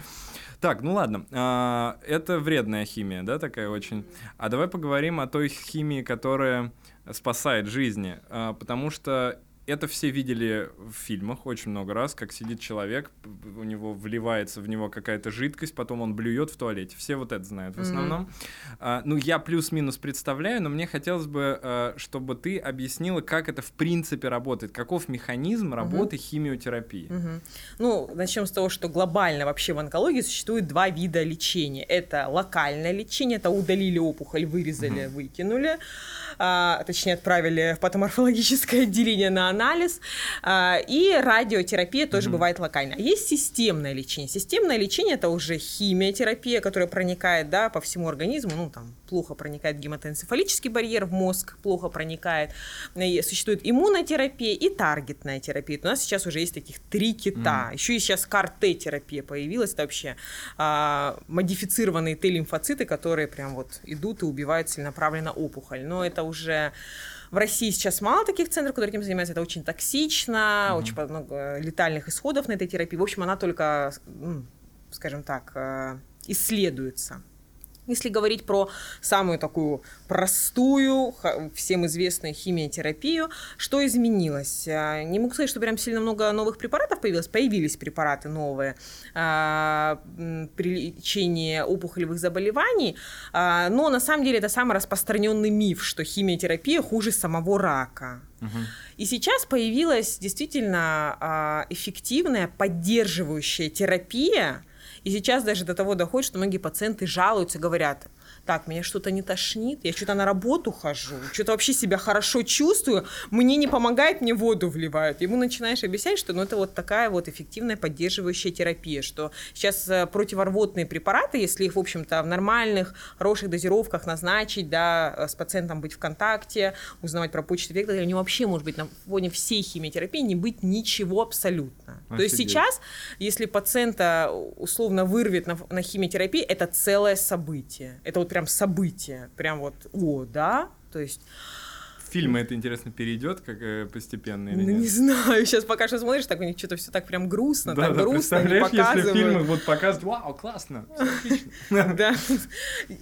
Так, ну ладно, а, это вредная химия, да, такая очень. А давай поговорим о той химии, которая спасает жизни, а, потому что это все видели в фильмах очень много раз, как сидит человек, у него вливается в него какая-то жидкость, потом он блюет в туалете. Все вот это знают в основном. Mm-hmm. А, ну, я плюс-минус представляю, но мне хотелось бы, а, чтобы ты объяснила, как это в принципе работает, каков механизм работы mm-hmm. химиотерапии. Mm-hmm. Ну, начнем с того, что глобально вообще в онкологии существует два вида лечения. Это локальное лечение, это удалили опухоль, вырезали, mm-hmm. выкинули а, точнее отправили в патоморфологическое отделение на анализ, а, и радиотерапия тоже mm-hmm. бывает локально. Есть системное лечение. Системное лечение это уже химиотерапия, которая проникает да, по всему организму, ну там плохо проникает гематоэнцефалический барьер в мозг, плохо проникает. И существует иммунотерапия и таргетная терапия. У нас сейчас уже есть таких три кита. Mm. Еще и сейчас КАР-Т-терапия появилась. Это вообще а, модифицированные Т-лимфоциты, которые прям вот идут и убивают целенаправленно опухоль. Но это уже в России сейчас мало таких центров, которые этим занимаются. Это очень токсично, mm очень много летальных исходов на этой терапии. В общем, она только, скажем так, э, исследуется. Если говорить про самую такую простую, всем известную химиотерапию, что изменилось? А, не могу сказать, что прям сильно много новых препаратов появилось. Появились препараты новые а, при лечении опухолевых заболеваний, а, но на самом деле это самый распространенный миф, что химиотерапия хуже самого рака. И сейчас появилась действительно эффективная поддерживающая терапия, и сейчас даже до того доходит, что многие пациенты жалуются, говорят, так, меня что-то не тошнит, я что-то на работу хожу, что-то вообще себя хорошо чувствую, мне не помогает, мне воду вливают. Ему начинаешь объяснять, что ну, это вот такая вот эффективная поддерживающая терапия, что сейчас э, противорвотные препараты, если их, в общем-то, в нормальных, хороших дозировках назначить, да, э, с пациентом быть в контакте, узнавать про почту вектора, у него вообще может быть на фоне всей химиотерапии не быть ничего абсолютно. Офигеть. То есть сейчас, если пациента условно вырвет на, на химиотерапии, это целое событие. Это вот прям событие, прям вот, о, да, то есть фильмы это, интересно, перейдет как э, постепенно или Ну, нет? не знаю, сейчас пока что смотришь, так у них что-то все так прям грустно, Да, так да, грустно, не представляешь, если показывают. фильмы вот показывают, вау, классно. Да.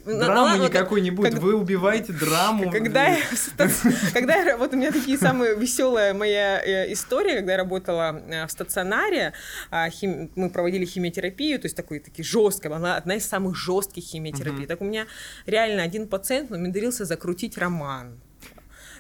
Ну, Драмы ладно, никакой не будет, вы убиваете драму. Когда я, когда я, вот у меня такие самые веселая моя э, история, когда я работала э, в стационаре, а, хим- мы проводили химиотерапию, то есть такой таки жесткая, она одна из самых жестких химиотерапий. Так у меня реально один пациент намедрился закрутить роман.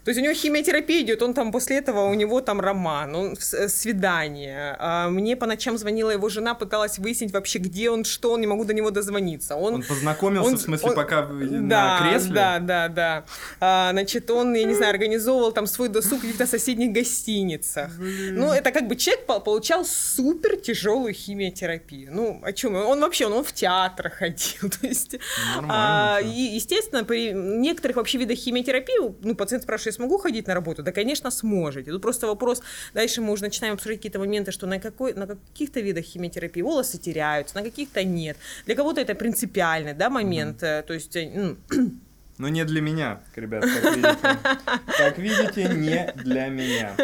То есть у него химиотерапия идет, он там после этого, у него там роман, он э, свидание. А Мне по ночам звонила его жена, пыталась выяснить вообще, где он, что он, не могу до него дозвониться. Он, Он познакомился, он- в смысле, он- пока да, на кресле? Да, да, да. А, значит, он, я не знаю, организовывал там свой досуг в каких-то соседних гостиницах. Ну, это как бы человек по- получал супер тяжелую химиотерапию. Ну, о чем? Он вообще, он, он в театр ходил. То есть, Нормально, а, и, естественно, при некоторых вообще видах химиотерапии, ну, пациент спрашивает, смогу ходить на работу? Да, конечно, сможете. Тут просто вопрос, дальше мы уже начинаем обсуждать какие-то моменты, что на, какой, на каких-то видах химиотерапии волосы теряются, на каких-то нет. Для кого-то это принципиальный да, момент. э, То есть, э, ну, Но не для меня, ребят, как видите. Как видите, не для меня.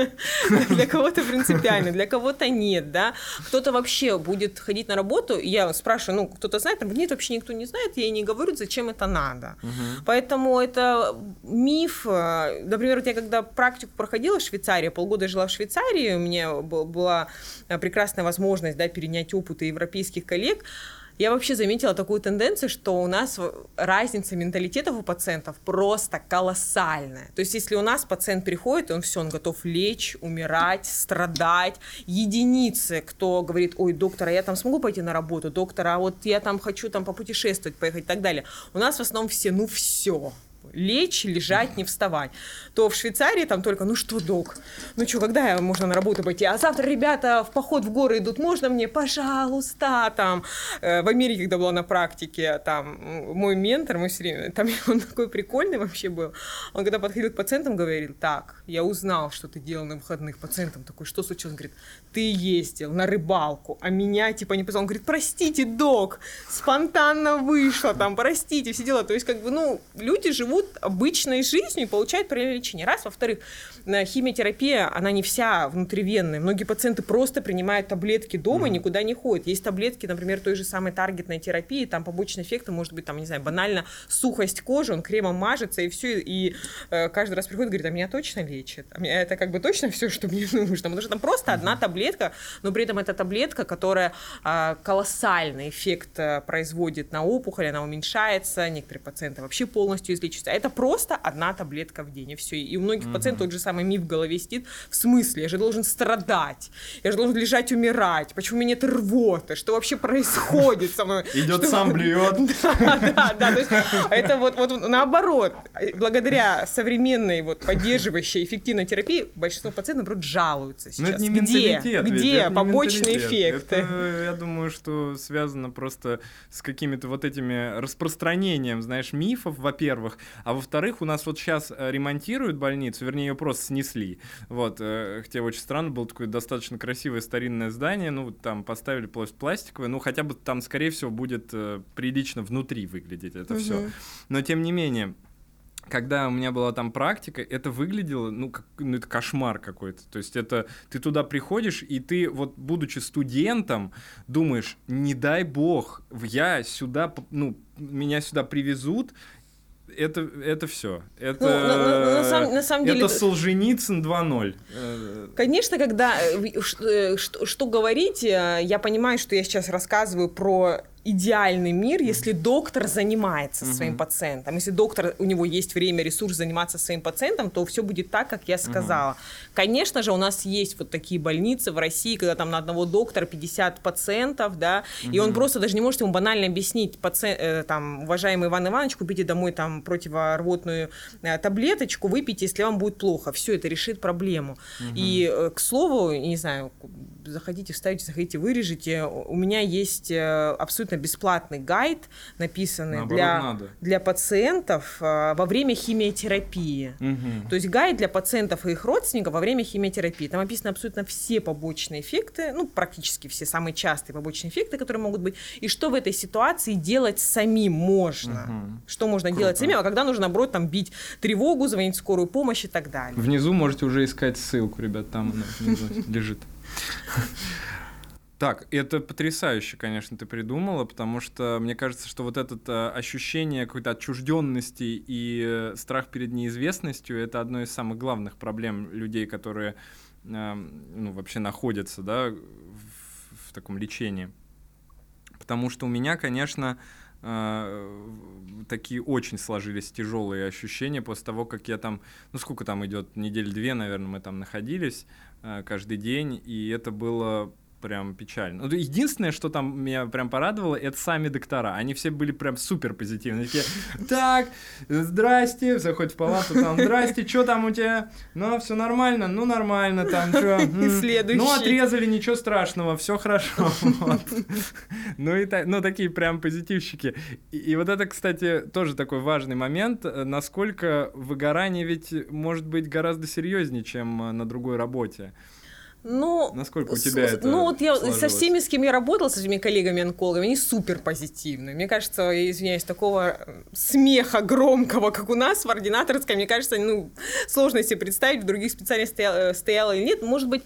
для кого-то принципиально, для кого-то нет, да. Кто-то вообще будет ходить на работу, я спрашиваю, ну, кто-то знает, там, нет, вообще никто не знает, я и не говорю, зачем это надо. Поэтому это миф. э, Например, вот я когда практику проходила в Швейцарии, полгода жила в Швейцарии, у меня была прекрасная возможность, да, перенять опыт и европейских коллег, я вообще заметила такую тенденцию, что у нас разница менталитетов у пациентов просто колоссальная. То есть, если у нас пациент приходит, он все, он готов лечь, умирать, страдать. Единицы, кто говорит, ой, доктор, а я там смогу пойти на работу, доктор, а вот я там хочу там попутешествовать, поехать и так далее. У нас в основном все, ну все, лечь, лежать, не вставать. То в Швейцарии там только, ну что, док, ну что, когда я- можно на работу пойти? А завтра ребята в поход в горы идут, можно мне, пожалуйста, там. Э, В Америке, когда была на практике, там мой ментор, мы все время, там он такой прикольный вообще был. Он когда подходил к пациентам, говорил, так, я узнал, что ты делал на выходных. Пациентам такой, что случилось? Он говорит, ты ездил на рыбалку, а меня типа не позвал. Он говорит, простите, док, спонтанно вышло, там, простите, все дела. То есть, как бы, ну, люди живут обычной жизнью и получают правильное лечение. Раз. Во-вторых, э, химиотерапия, она не вся внутривенная. Многие пациенты просто принимают таблетки дома и никуда не ходят. Есть таблетки, например, той же самой таргетной терапии, там побочный эффект, может быть, там, не знаю, банально сухость кожи, он кремом мажется, и все, и э, каждый раз приходит и говорит, а меня точно лечит? А меня это как бы точно все, что мне нужно? Потому что там просто одна таблетка, но при этом это таблетка, которая а, колоссальный эффект а, производит на опухоль, она уменьшается, некоторые пациенты вообще полностью излечиваются. Это просто одна таблетка в день, и все. И у многих пациентов тот же самый миф в голове сидит, в смысле, я же должен страдать, я же должен лежать, умирать, почему у меня нет рвоты, что вообще происходит со мной? Идет сам блюет. да, да, да. Это вот, вот наоборот. Благодаря современной вот поддерживающей эффективной терапии большинство пациентов, наоборот, жалуются сейчас. Где? Где побочные эффекты? Я думаю, что связано просто с какими-то вот этими распространением, знаешь, мифов, во-первых. А во-вторых, у нас вот сейчас ремонтируют больницу, вернее, ее просто снесли. Вот, э, хотя очень странно, было такое достаточно красивое старинное здание, ну, вот там поставили пла- пластиковое, ну, хотя бы там, скорее всего, будет э, прилично внутри выглядеть это все. Мгм. Но, тем не менее, когда у меня была там практика, это выглядело, ну, как, ну, это кошмар какой-то. То есть это ты туда приходишь, и ты вот, будучи студентом, думаешь, не дай бог, я сюда, ну, меня сюда привезут, это, это все. Это, Ну, на- на- на на самом деле- это Солженицын 2.0. Э, Конечно, когда э, э, что, что говорить, э, я понимаю, что я сейчас рассказываю про идеальный мир, если доктор занимается своим Мгм. пациентом. Если доктор, у него есть время, ресурс заниматься своим пациентом, то все будет так, как я сказала. Конечно же, у нас есть вот такие больницы в России, когда там на одного доктора 50 пациентов, да, и он просто даже не может ему банально объяснить, паци- э, там, уважаемый Иван Иванович, купите домой там противорвотную э, таблеточку, выпейте, если вам будет плохо. Все это решит проблему. И, э, к слову, не знаю, захотите вставите, захотите вырежете. У меня есть э, абсолютно бесплатный гайд, написанный Наоборот, для, надо. для пациентов э, во время химиотерапии. Мгм. То есть гайд для пациентов и их родственников во время химиотерапии. Там описаны абсолютно все побочные эффекты, ну, практически все самые частые побочные эффекты, которые могут быть, и что в этой ситуации делать самим можно. Мгм. Что можно Круто. делать самим, а когда нужно, наоборот, там бить тревогу, звонить скорую помощь и так далее. Внизу можете уже искать ссылку, ребят, там она внизу лежит. Так, это потрясающе, конечно, ты придумала, потому что мне кажется, что вот это э, ощущение какой-то отчужденности и э, страх перед неизвестностью это одно из самых главных проблем людей, которые э, ну, вообще находятся да, в, в таком лечении. Потому что у меня, конечно, э, такие очень сложились тяжелые ощущения после того, как я там, ну сколько там идет, недель две, наверное, мы там находились каждый день, и это было прям печально. Единственное, что там меня прям порадовало, это сами доктора. Они все были прям супер позитивные. Такие, так, здрасте, заходит в палату, там, здрасте, что там у тебя? Ну, все нормально? Ну, нормально, там, что? Следующий. Ну, отрезали, ничего страшного, все хорошо. Ну, и ну, такие прям позитивщики. И, и вот это, кстати, тоже такой важный момент, э, насколько выгорание ведь может быть гораздо серьезнее, чем э, на другой работе. Ну, Насколько у тебя с- это Ну, вот я со сложилось? всеми, с кем я работала, со своими коллегами-онкологами, они супер позитивные. Мне кажется, я извиняюсь, такого э, смеха громкого, как у нас в ординаторской, мне кажется, ну, сложно себе представить, в других специальностях стояло, э, стояло или нет. Может быть,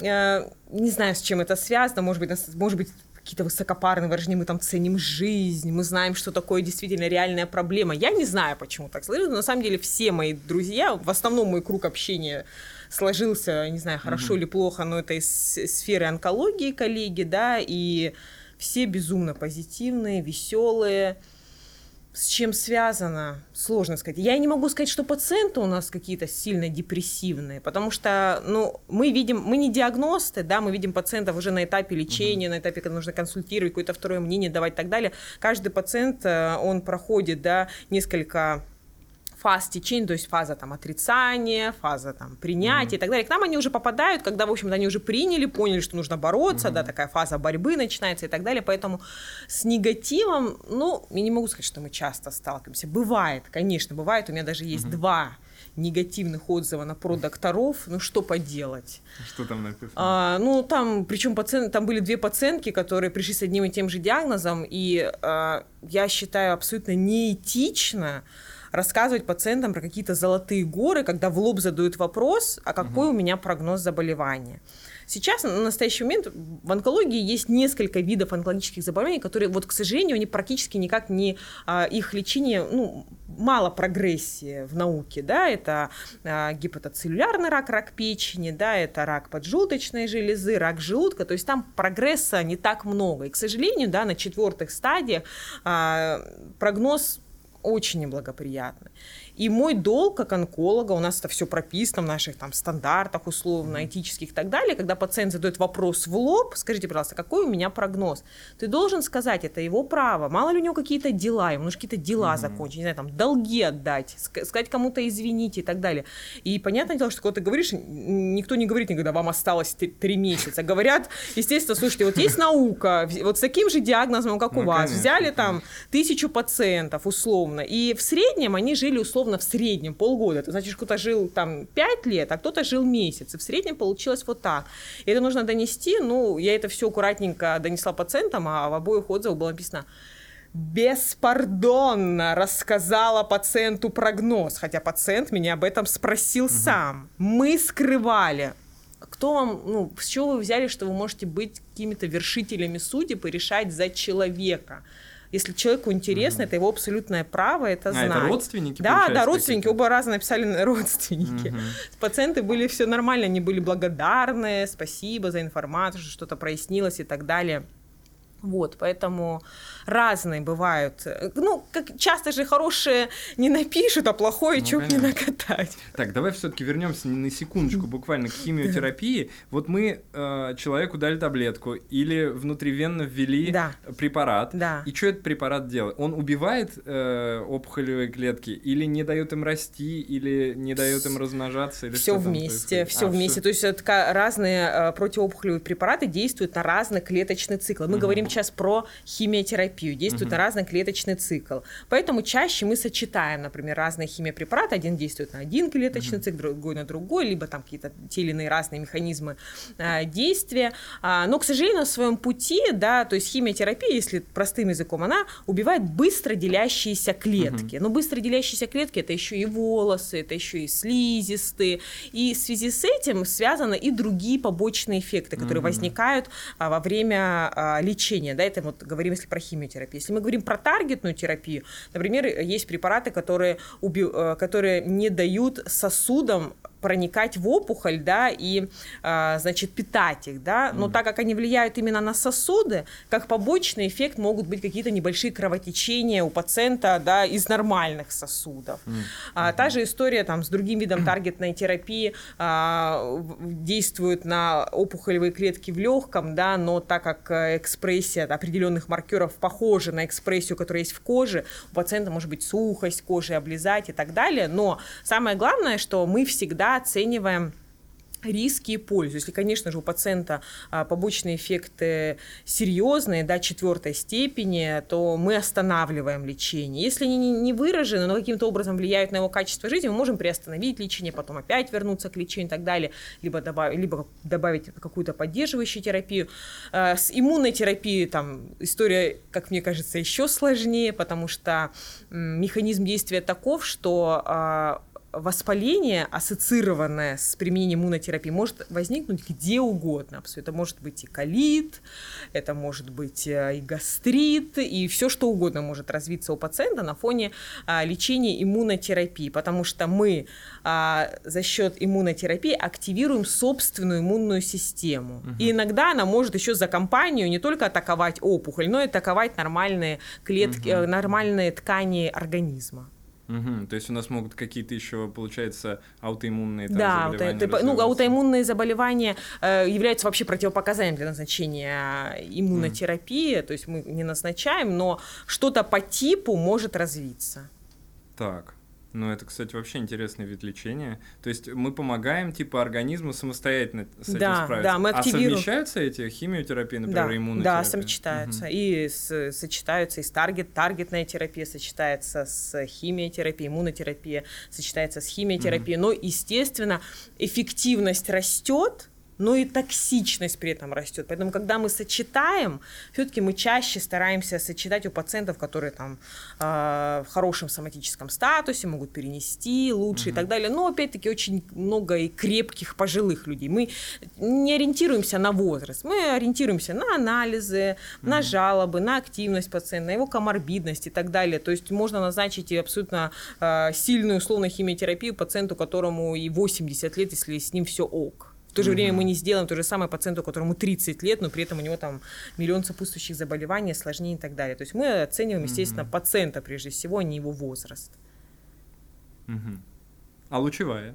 э, не знаю, с чем это связано, может быть, может быть, какие-то высокопарные выражения, мы там ценим жизнь, мы знаем, что такое действительно реальная проблема. Я не знаю, почему так сложилось, но на самом деле все мои друзья, в основном мой круг общения сложился, не знаю, хорошо или плохо, но это из сферы онкологии коллеги, да, и все безумно позитивные, веселые. С чем связано? Сложно сказать. Я не могу сказать, что пациенты у нас какие-то сильно депрессивные, потому что, ну, мы видим, мы не диагносты, да, мы видим пациентов уже на этапе лечения, на этапе, когда нужно консультировать, какое-то второе мнение давать и так далее. Каждый пациент, э, он проходит, да, несколько фаз течения, то есть фаза там отрицания, фаза там принятия и так далее. К нам они уже попадают, когда, в общем-то, они уже приняли, поняли, что нужно бороться, да, такая фаза борьбы начинается и так далее. Поэтому с негативом, ну, я не могу сказать, что мы часто сталкиваемся. Бывает, конечно, бывает. У меня даже есть два негативных отзыва на про докторов. Ну, что поделать? Что там написано? А, ну, там, причем пациент, там были две пациентки, которые пришли с одним и тем же диагнозом, и а, я считаю абсолютно неэтично рассказывать пациентам про какие-то золотые горы, когда в лоб задают вопрос, а какой у меня прогноз заболевания. Сейчас, на настоящий момент, в онкологии есть несколько видов онкологических заболеваний, которые, вот, к сожалению, они практически никак не... а, их лечение, ну, мало прогрессии в науке, да, это а, гепатоцеллюлярный рак, рак печени, да, это рак поджелудочной железы, рак желудка, то есть там прогресса не так много. И, к сожалению, да, на четвертых стадиях а, прогноз очень неблагоприятный. И мой долг как онколога, у нас это все прописано в наших там стандартах условно, этических и так далее, когда пациент задает вопрос в лоб, скажите, пожалуйста, какой у меня прогноз? Ты должен сказать, это его право. Мало ли у него какие-то дела, ему нужно какие-то дела закончить, не знаю, там, долги отдать, ск- сказать кому-то извините и так далее. И понятное дело, что когда ты говоришь, никто не говорит никогда, вам осталось три месяца. Говорят, естественно, слушайте, вот есть наука, вот с таким же диагнозом, как у Ну, вас, конечно, взяли там тысячу пациентов условно, и в среднем они жили условно в среднем полгода. Это значит, кто-то жил там пять лет, а кто-то жил месяц. И в среднем получилось вот так. И это нужно донести. Ну, я это все аккуратненько донесла пациентам, а в обоих отзывах было написано беспардонно рассказала пациенту прогноз, хотя пациент меня об этом спросил сам. Мы скрывали. Кто вам, ну, с чего вы взяли, что вы можете быть какими-то вершителями судеб и решать за человека? Если человеку интересно, это его абсолютное право это А, знать. это родственники, Да, да, родственники, оба раза написали на родственники. Мгм. Пациенты были все нормально, они были благодарны, спасибо за информацию, что что-то прояснилось и так далее. Вот, поэтому разные бывают. Ну, как часто же хорошие не напишут, а плохое ну, чуть не накатать. Так, давай все-таки вернемся на секундочку буквально к химиотерапии. Вот мы э, человеку дали таблетку или внутривенно ввели да. препарат. Да. И что этот препарат делает? Он убивает э, опухолевые клетки или не дает им расти, или не дает им размножаться? Или все вместе, все а, вместе. Всё. То есть это разные э, противоопухолевые препараты действуют на разный клеточный цикл. Мы угу. говорим сейчас про химиотерапию, действует угу. на разный клеточный цикл. Поэтому чаще мы сочетаем, например, разные химиопрепараты. Один действует на один клеточный угу. цикл, другой на другой, либо там какие-то те или иные разные механизмы э, действия. А, но, к сожалению, на своем пути, да, то есть химиотерапия, если простым языком, она убивает быстро делящиеся клетки. Угу. Но быстро делящиеся клетки это еще и волосы, это еще и слизистые. И в связи с этим связаны и другие побочные эффекты, которые угу. возникают а, во время а, лечения да, это вот говорим, если про химиотерапию. Если мы говорим про таргетную терапию, например, есть препараты, которые, уби... Э, которые не дают сосудам проникать в опухоль, да, и, а, значит, питать их, да, но mm. так как они влияют именно на сосуды, как побочный эффект могут быть какие-то небольшие кровотечения у пациента, да, из нормальных сосудов. Mm. А, та же история там с другим видом таргетной терапии а, действует на опухолевые клетки в легком, да, но так как э, экспрессия определенных маркеров похожа на экспрессию, которая есть в коже, у пациента может быть сухость кожи, облизать и так далее, но самое главное, что мы всегда оцениваем риски и пользу. Если, конечно же, у пациента а, побочные эффекты серьезные, да, четвертой степени, то мы останавливаем лечение. Если они не выражены, но каким-то образом влияют на его качество жизни, мы можем приостановить лечение, потом опять вернуться к лечению и так далее, либо добавить, либо добавить какую-то поддерживающую терапию. А, с иммунной терапией там история, как мне кажется, еще сложнее, потому что механизм действия таков, что а, воспаление, ассоциированное с применением иммунотерапии, может возникнуть где угодно. Это может быть и колит, это может быть э, и гастрит, и все что угодно может развиться у пациента на фоне а, лечения иммунотерапии, потому что мы а, за счет иммунотерапии активируем собственную иммунную систему. Угу. И иногда она может еще за компанию не только атаковать опухоль, но и атаковать нормальные клетки, угу. нормальные ткани организма. Угу, то есть у нас могут какие-то еще, получается, аутоиммунные там, да, заболевания. Да, ну, аутоиммунные заболевания э, являются вообще противопоказанием для назначения иммунотерапии, mm. то есть мы не назначаем, но что-то по типу может развиться. Так. Ну, это, кстати, вообще интересный вид лечения. То есть мы помогаем, типа, организму самостоятельно с этим да, справиться. Да, мы активируем. А совмещаются эти химиотерапии, например, да, иммунотерапия? Да, сочетаются. Угу. И с, сочетаются и с таргет, таргетная терапия сочетается с химиотерапией, иммунотерапия сочетается с химиотерапией. Угу. Но, естественно, эффективность растет, но и токсичность при этом растет. Поэтому, когда мы сочетаем, все-таки мы чаще стараемся сочетать у пациентов, которые там э, в хорошем соматическом статусе, могут перенести лучше угу. и так далее. Но, опять-таки, очень много и крепких пожилых людей. Мы не ориентируемся на возраст, мы ориентируемся на анализы, угу. на жалобы, на активность пациента, на его коморбидность и так далее. То есть можно назначить и абсолютно э, сильную условно химиотерапию пациенту, которому и 80 лет, если с ним все ок. В то же время мы не сделаем то же самое пациенту, которому 30 лет, но при этом у него там миллион сопутствующих заболеваний, осложнений и так далее. То есть мы оцениваем, естественно, пациента прежде всего, а не его возраст. А лучевая?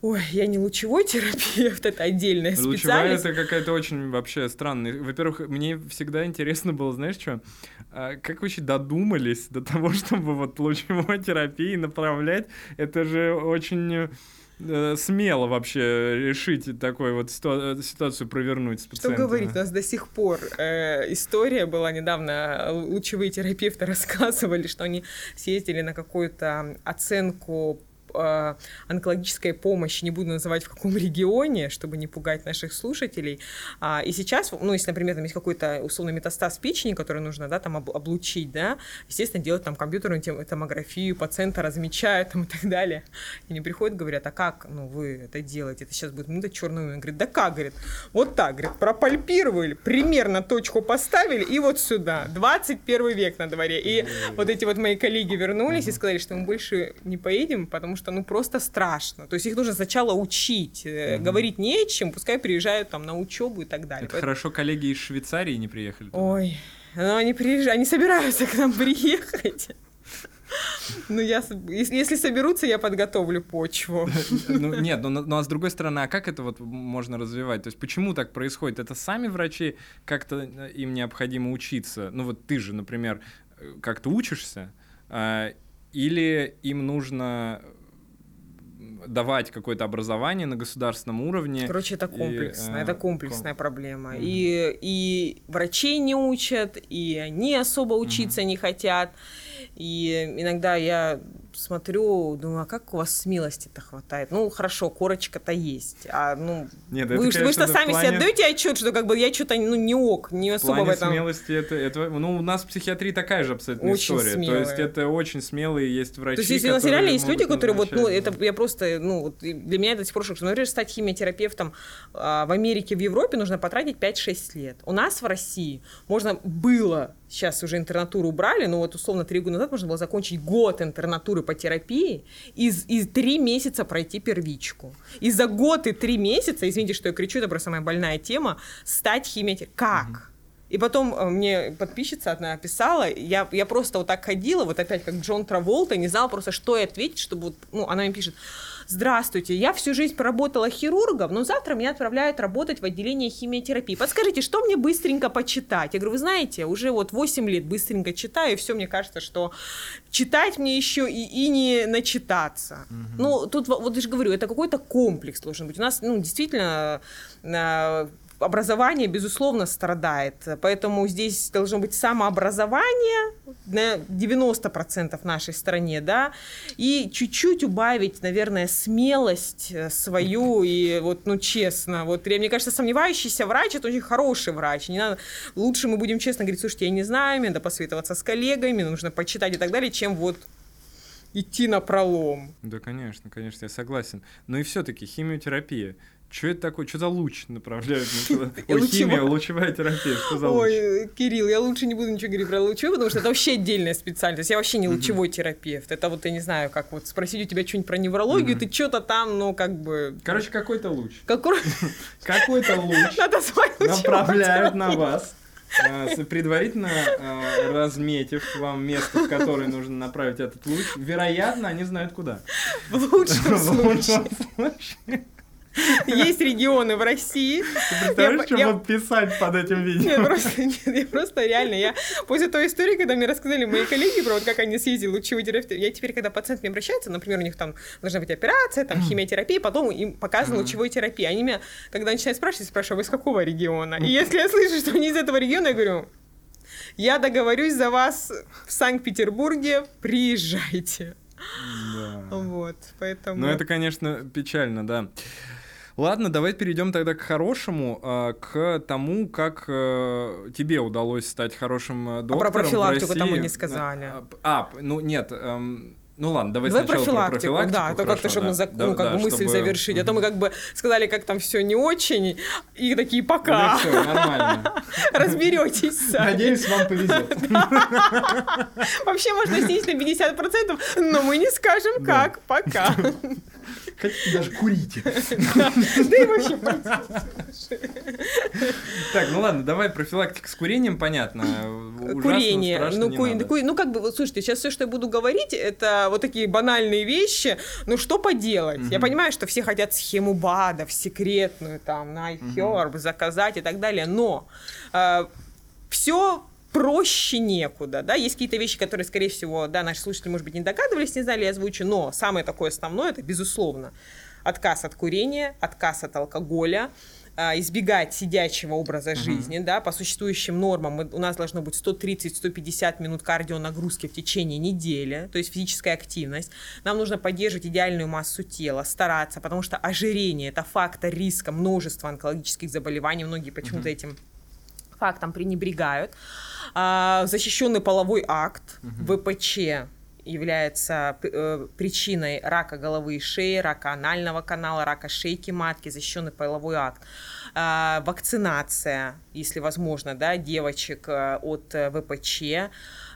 Ой, я не лучевой терапевт, это отдельная специальность. Лучевая это какая-то очень вообще странная. Во-первых, мне всегда интересно было, знаешь что, а как вообще додумались до того, чтобы вот лучевой терапии направлять? Это же очень Э, смело вообще решить такую вот э, ситуацию провернуть с пациентом. Что говорить, у нас до сих пор э, история была недавно, лучевые терапевты рассказывали, что они съездили на какую-то оценку э, онкологической помощи, не буду называть в каком регионе, чтобы не пугать наших слушателей. А, и сейчас, ну, если, например, там есть какой-то условный метастаз печени, который нужно, да, там облучить, да, естественно, делать там компьютерную томографию, пациента размечают там и так далее. И они приходят, говорят, а как, ну, вы это делаете? Это сейчас будет, ну, да черный умер. Говорит, да как, говорит, вот так, говорит, пропальпировали, примерно точку поставили, и вот сюда. 21 век на дворе. И вот эти вот мои коллеги вернулись и сказали, что мы больше не поедем, потому что ну просто страшно. То есть их нужно сначала учить, угу. говорить не чем, пускай приезжают там на учебу и так далее. Это Поэтому... хорошо, коллеги из Швейцарии не приехали. Туда. Ой, ну они приезжают, они собираются к нам приехать. Ну, я, если соберутся, я подготовлю почву. Ну, нет, ну, ну, а с другой стороны, а как это вот можно развивать? То есть, почему так происходит? Это сами врачи как-то э, им необходимо учиться? Ну, вот ты же, например, э, как-то учишься, а, или им нужно давать какое-то образование на государственном уровне. Короче, это комплексно, и, это комплексная ком... проблема. Mm-hmm. И, и врачей не учат, и они особо учиться mm-hmm. не хотят. И иногда я смотрю, думаю, а как у вас смелости-то хватает? Ну, хорошо, корочка-то есть. А, ну, Нет, вы, это, вы что, сами плане... себе отдаете отчет, что как бы я что-то ну, не ок, не особо в этом. смелости это, это. Ну, у нас в психиатрии такая же абсолютно очень история. Смелые. То есть это очень смелые есть врачи. То есть, если у нас реально есть люди, которые вот, ну, это я просто, ну, вот, для меня это до сих пор шок. Например, стать химиотерапевтом а, в Америке, в Европе нужно потратить 5-6 лет. У нас в России можно было сейчас уже интернатуру убрали, но вот условно три года назад можно было закончить год интернатуры по терапии и, и три месяца пройти первичку. И за год и три месяца, извините, что я кричу, это просто самая больная тема, стать химиотерапевтом. Как? И потом э, мне подписчица одна писала, я, я просто вот так ходила, вот опять как Джон Траволта, не знала просто, что ей ответить, чтобы вот, ну, она мне пишет, здравствуйте, я всю жизнь проработала хирургом, но завтра меня отправляют работать в отделение химиотерапии. Подскажите, что мне быстренько почитать? Я говорю, вы знаете, уже вот 8 лет быстренько читаю, и все, мне кажется, что читать мне еще и, и не начитаться. Угу. Ну, тут вот я же говорю, это какой-то комплекс должен быть. У нас, ну, действительно, э, образование, безусловно, страдает. Поэтому здесь должно быть самообразование на 90% в нашей стране, да, и чуть-чуть убавить, наверное, смелость э, свою, и вот, ну, честно, вот, мне кажется, сомневающийся врач – это очень хороший врач, не надо, лучше мы будем честно говорить, слушайте, я не знаю, мне надо посоветоваться с коллегами, нужно почитать и так далее, чем вот идти на пролом. Да, конечно, конечно, я согласен. Но и все-таки химиотерапия – что это такое? Что за луч направляют? Ой, химия, лучевая терапия, что за луч? Ой, Кирилл, я лучше не буду ничего говорить про лучевую, потому что это вообще отдельная специальность. Я вообще не лучевой терапевт. Это вот, я не знаю, как вот спросить у тебя что-нибудь про неврологию, ты что-то там, ну, как бы... Короче, какой-то луч. Какой-то луч направляют на вас предварительно а, разметив вам место, в которое нужно направить этот луч, вероятно, они знают куда. В лучшем случае. Есть регионы в России. Ты представляешь, что я... писать под этим видео? Нет, просто, нет, я просто реально, я после той истории, когда мне рассказали мои коллеги про вот как они съездили лучевой терапевт, я теперь, когда пациент мне обращается, например, у них там должна быть операция, там химиотерапия, потом им показана лучевой терапии. Они меня, когда начинают спрашивать, спрашивают, вы из какого региона? И если я слышу, что они из этого региона, я говорю, я договорюсь за вас в Санкт-Петербурге, приезжайте. Да. Вот, поэтому... Ну, это, конечно, печально, да. Ладно, давай перейдем тогда к хорошему, а, к тому, как э, тебе удалось стать хорошим доктором. Э, а про профилактику там мы не сказали. А, а ну нет. Эм, ну ладно, давай, давай сначала профилактику, про профилактику. Да, то как-то, чтобы да. зак... да, ну, как да, бы мысль чтобы... завершить. А то мы как бы сказали, как там все не очень, и такие пока. Ну, все, нормально. Разберетесь сами. Надеюсь, вам повезет. Вообще можно снизить на 50%, но мы не скажем как. Пока. Хотите, даже курите. Да и вообще Так, ну ладно, давай профилактика с курением, понятно. Курение. Ну, ну, как бы, вот слушайте, сейчас все, что я буду говорить, это вот такие банальные вещи. Ну, что поделать? Я понимаю, что все хотят схему БАДов, секретную, там, на iHerb заказать и так далее, но э, все проще некуда, да, есть какие-то вещи, которые, скорее всего, да, наши слушатели, может быть, не догадывались, не знали, я озвучу, но самое такое основное, это, безусловно, отказ от курения, отказ от алкоголя, а, избегать сидячего образа uh-huh. жизни, да, по существующим нормам мы, у нас должно быть 130-150 минут кардионагрузки в течение недели, то есть физическая активность. Нам нужно поддерживать идеальную массу тела, стараться, потому что ожирение – это фактор риска множества онкологических заболеваний, многие почему-то uh-huh. этим фактом пренебрегают. А, защищенный половой акт, угу. ВПЧ является э, причиной рака головы и шеи, рака анального канала, рака шейки матки, защищенный половой акт. А, вакцинация, если возможно, да, девочек э, от ВПЧ,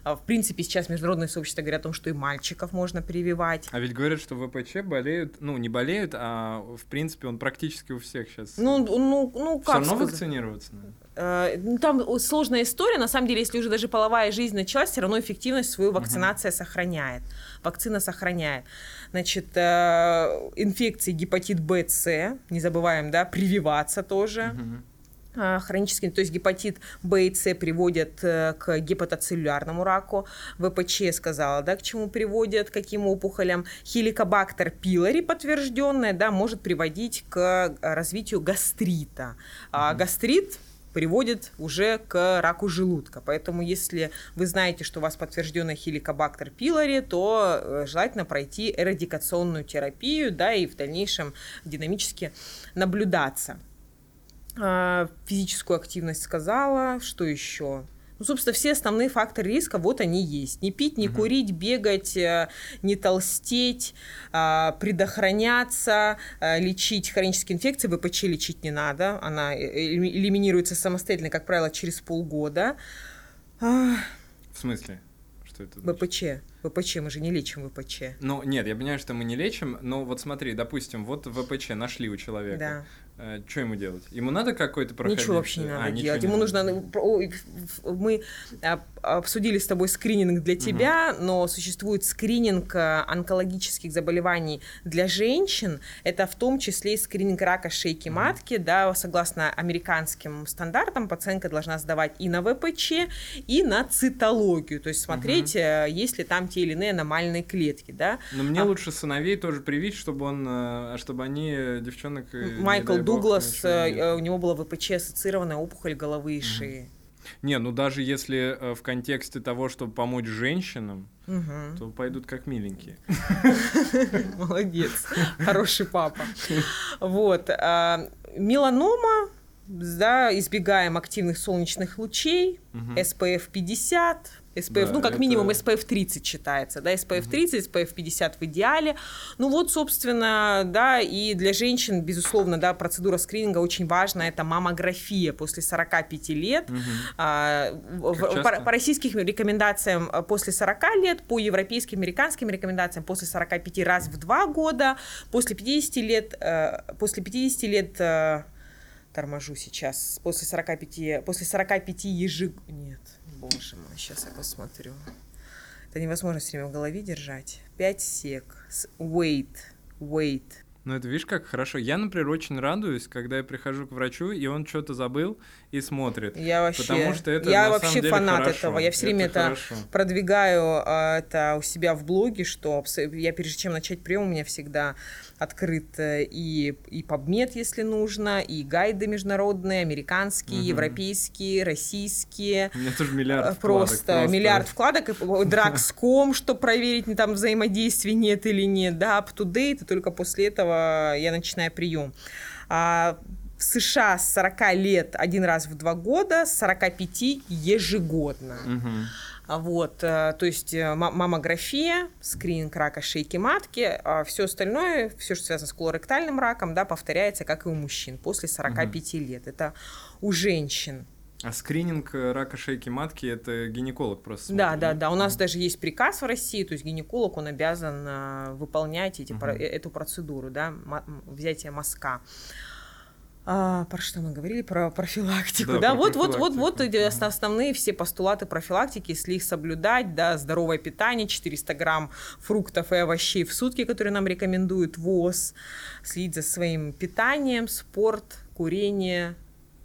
А, в принципе, сейчас международное сообщество говорит о том, что и мальчиков можно прививать. А ведь говорят, что ВПЧ болеют, ну, не болеют, а в принципе он практически у всех сейчас. Ну, ну, ну Все как равно сказать? вакцинироваться надо. Э, ну, Там сложная история. На самом деле, если уже даже половая жизнь началась, все равно эффективность свою вакцинация сохраняет. Вакцина сохраняет. Значит, э, инфекции гепатит Б, С, не забываем, да, прививаться тоже. А, Хронический, то есть гепатит Б и С приводят э, к гепатоцеллюлярному раку. ВПЧ сказала, да, к чему приводят, к каким опухолям. Хеликобактер пилори подтвержденная, да, может приводить к э, развитию гастрита. А гастрит приводит уже к раку желудка. Поэтому, если вы знаете, что у вас подтвержденный хеликобактер пилори, то э, желательно пройти эрадикационную терапию, да, и в дальнейшем динамически наблюдаться. А, Физическую активность сказала. Что еще? Ну, собственно, все основные факторы риска, вот они есть. Не пить, не Мгм. курить, бегать, э, не толстеть, а, предохраняться, а, лечить хронические инфекции. ВПЧ лечить не надо. Она э, элими- элиминируется самостоятельно, как правило, через полгода. А, В смысле? Что это? значит? ВПЧ. ВПЧ, мы же не лечим ВПЧ. Ну, нет, я понимаю, что мы не лечим, но вот смотри, допустим, вот ВПЧ нашли у человека. Да. Что ему делать? Ему надо какой-то проходить? Ничего вообще не А, надо ничего делать. не Ему нужно... ну, Мы а, обсудили с тобой скрининг для тебя, но существует скрининг а, онкологических заболеваний для женщин. Это в том числе и скрининг рака шейки матки. Да, согласно американским стандартам, пациентка должна сдавать и на ВПЧ, и на цитологию. То есть смотреть, э, есть ли там те или иные аномальные клетки. Да? Но мне А- лучше сыновей тоже привить, чтобы он, э, чтобы они э, девчонок. э, не Майкл бог, Дуглас, э, делали. у него была ВПЧ ассоциированная опухоль головы и шеи. Не, ну даже если э, в контексте того, чтобы помочь женщинам, Мгм. то пойдут как миленькие. Молодец, хороший папа. Вот. Меланома, да, избегаем активных солнечных лучей. SPF 50, SPF, Да, ну, как это- минимум SPF 30 считается, да, SPF 30, SPF 50 в идеале. Ну, вот, собственно, да, и для женщин, безусловно, да, процедура скрининга очень важна, это маммография после 45 лет. Мгм. А, в- по, по российским рекомендациям а, после 40 лет, по европейским, американским рекомендациям после 45 раз в 2 года, после 50 лет, э, после 50 лет э, торможу сейчас, после 45, после 45 ежег... Нет, боже мой, сейчас я посмотрю. Это невозможно все время в голове держать. 5 сек. Wait, wait. Ну, это видишь, как хорошо. Я, например, очень радуюсь, когда я прихожу к врачу, и он что-то забыл и смотрит. Я вообще, Потому что это я на вообще самом деле фанат хорошо. этого. Я все время это, хорошо. продвигаю а, это у себя в блоге, что я прежде чем начать прием, у меня всегда открыт э, и, и PubMed, если нужно, и гайды международные, американские, Мгм. европейские, российские. У меня тоже миллиард Э, вкладок, Просто, миллиард вкладок, Дракском, чтобы проверить, там взаимодействия нет или нет, да, up to date, и только после этого я начинаю прием. А в США с 40 лет один раз в два года, с 45 ежегодно. А Вот, э, то есть э, ма- маммография, скрининг рака шейки матки, а все остальное, все, что связано с колоректальным раком, да, повторяется, как и у мужчин, после 45 лет. Это у женщин. А скрининг э, рака шейки матки это гинеколог просто. Да, смотрит, да, да. У нас даже есть приказ в России, то есть гинеколог, он обязан э, выполнять эти, э, эту процедуру, да, взятие мазка. А, про что мы говорили? Про профилактику. Да, Да, про вот, вот, вот, вот профилактику. осно- основные все постулаты профилактики, если их соблюдать, да, здоровое питание, 400 грамм фруктов и овощей в сутки, которые нам рекомендует ВОЗ, следить за своим питанием, спорт, курение,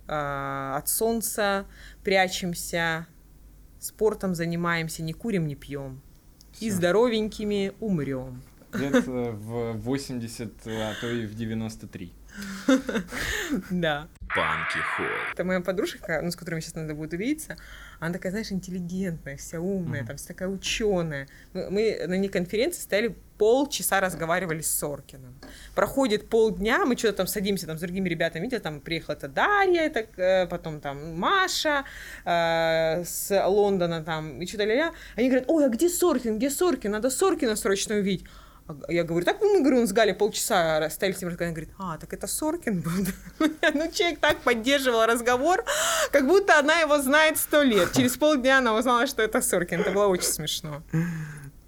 а, от солнца прячемся, спортом занимаемся, не курим, не пьем. И здоровенькими умрем. Лет э, в 80, а то и в 93. Да. Панки Холл. Это моя подружка, ну, с которой мне сейчас надо будет увидеться. Она такая, знаешь, интеллигентная, вся умная, Мгм. там вся такая ученая. Мы, мы на ней конференции стояли полчаса разговаривали с Соркиным. Проходит полдня, мы что-то там садимся там с другими ребятами, видите, там приехала это Дарья, это, э, потом там Маша э, с Лондона там, и что-то ля Они говорят, ой, а где Соркин, где Соркин? Надо Соркина срочно увидеть. А Я говорю, так мы, говорю, он с Галей полчаса расстались, с ним разговаривали. говорит, а, так это Соркин был. Ну, человек так поддерживал разговор, как будто она его знает сто лет. Через полдня она узнала, что это Соркин. Это было очень смешно.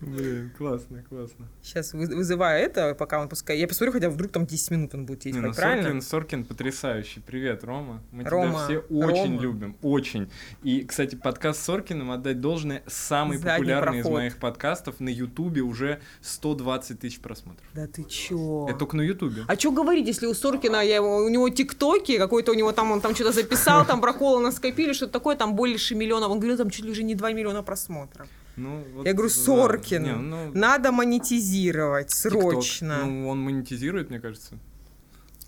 Блин, классно, классно. Сейчас вы- вызываю это, пока он пускай. Я посмотрю, хотя вдруг там 10 минут он будет ездить, ну правильно? Соркин, Соркин потрясающий. Привет, Рома. Мы Рома, тебя все очень Рома. любим. Очень. И, кстати, подкаст с Соркиным, отдать должное, самый Задний популярный из проход. моих подкастов. На Ютубе уже 120 тысяч просмотров. Да ты чё? Это только на Ютубе. А что говорить, если у Соркина я его, у него тиктоки, какой-то у него там, он там что-то записал, там проколы наскопили, что-то такое, там больше миллионов. Он говорил, там чуть ли уже не 2 миллиона просмотров. Ну, вот, Я говорю, да. Соркин, Не, ну, надо монетизировать срочно. Ну, он монетизирует, мне кажется.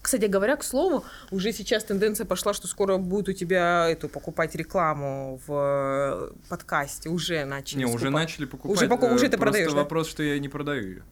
Кстати говоря, к слову, уже сейчас тенденция пошла, что скоро будут у тебя эту покупать рекламу в э, подкасте. Уже начали. Не, уже скупать. начали покупать. Уже поку- Э, уже ты просто продаешь, да? вопрос, что я не продаю ее.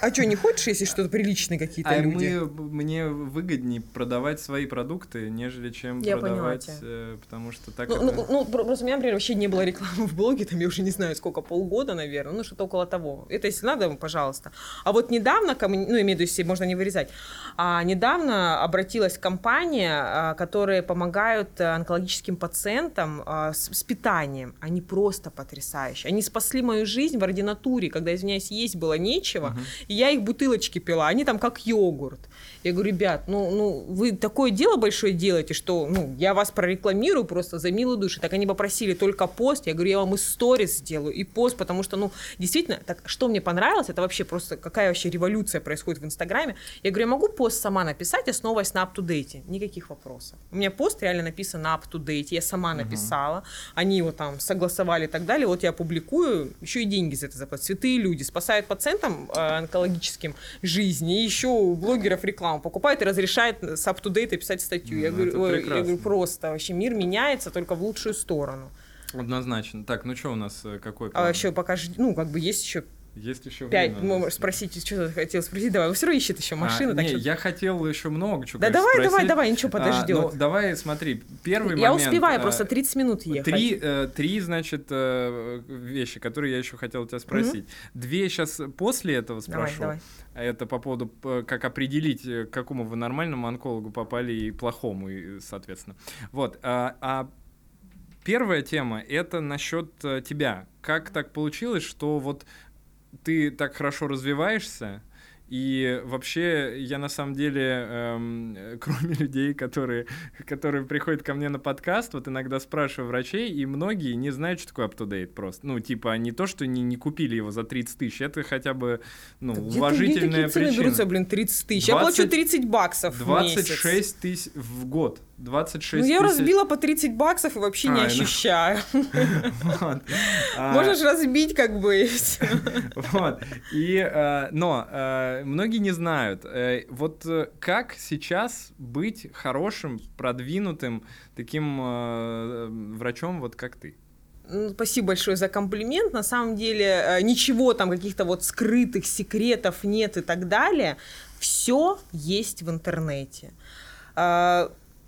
А что, не хочешь, если что-то приличные какие-то А люди? мы, мне выгоднее продавать свои продукты, нежели чем Я продавать, тебя. э, потому что так Ну, это- ну, ну, про- просто у меня, например, вообще не было рекламы в блоге, там я уже не знаю сколько, полгода, наверное, ну что-то около того. Это если надо, пожалуйста. А вот недавно, ко мне- ну имею в виду, если можно не вырезать, а, недавно обратилась компания, а, которые помогают а, онкологическим пациентам а, с, с питанием. Они просто потрясающие. Они спасли мою жизнь в ординатуре, когда, извиняюсь, есть было нечего, Мгм. Я их бутылочки пила, они там как йогурт. Я говорю, ребят, ну, ну вы такое дело большое делаете, что ну, я вас прорекламирую просто за милую душу. Так они попросили только пост. Я говорю, я вам и сторис сделаю, и пост, потому что, ну, действительно, так что мне понравилось, это вообще просто какая вообще революция происходит в Инстаграме. Я говорю, я могу пост сама написать, основываясь на up-to-date? Никаких вопросов. У меня пост реально написан на up-to-date, я сама написала, они его там согласовали и так далее. Вот я публикую, еще и деньги за это заплатят. Святые люди спасают пациентам э, онкологическим жизни, и еще у блогеров рекламу покупают и разрешают с up-to-date писать статью. Я Ну, говорю, это ой, я говорю, просто вообще мир меняется только в лучшую сторону. Однозначно. Так, ну что у нас, э, какой А еще пока, ж- ну, как бы есть еще Есть еще пять, время ну, нас. спросите, что ты хотел спросить, давай, вы все равно ищет еще машина, А, так не, что... я хотел еще много чего Да давай, давай, спросить. давай, ничего А, подождет. ну, давай, смотри, первый я момент. успеваю а, просто 30 минут ехать. Три, э, три, значит, э, вещи, которые я еще хотел тебя спросить. Две сейчас после этого Давай, спрошу. давай. А Это по поводу, э, как определить, э, к какому вы нормальному онкологу попали и плохому, и, соответственно. Вот. А, а первая тема — это насчет тебя. Как так получилось, что вот ты так хорошо развиваешься, и вообще, я на самом деле, эм, э, кроме людей, которые, которые приходят ко мне на подкаст, вот иногда спрашиваю врачей, и многие не знают, что такое up-to-date просто. Ну, типа, не то, что не, не купили его за 30 тысяч, это хотя бы, ну, Где где уважительная цены причина. берутся, блин, 30 тысяч? Я плачу 20 30 баксов в месяц. 26 тысяч в год. 26 Ну, я тысяч. разбила по 30 баксов и вообще не А, ну. ощущаю. Можешь разбить, как бы. Вот. И, э, но э, многие не знают, э, вот как сейчас быть хорошим, продвинутым таким врачом, вот как ты? Ну, Спасибо большое за комплимент. На самом деле ничего там, каких-то вот скрытых секретов нет и так далее. Все есть в интернете.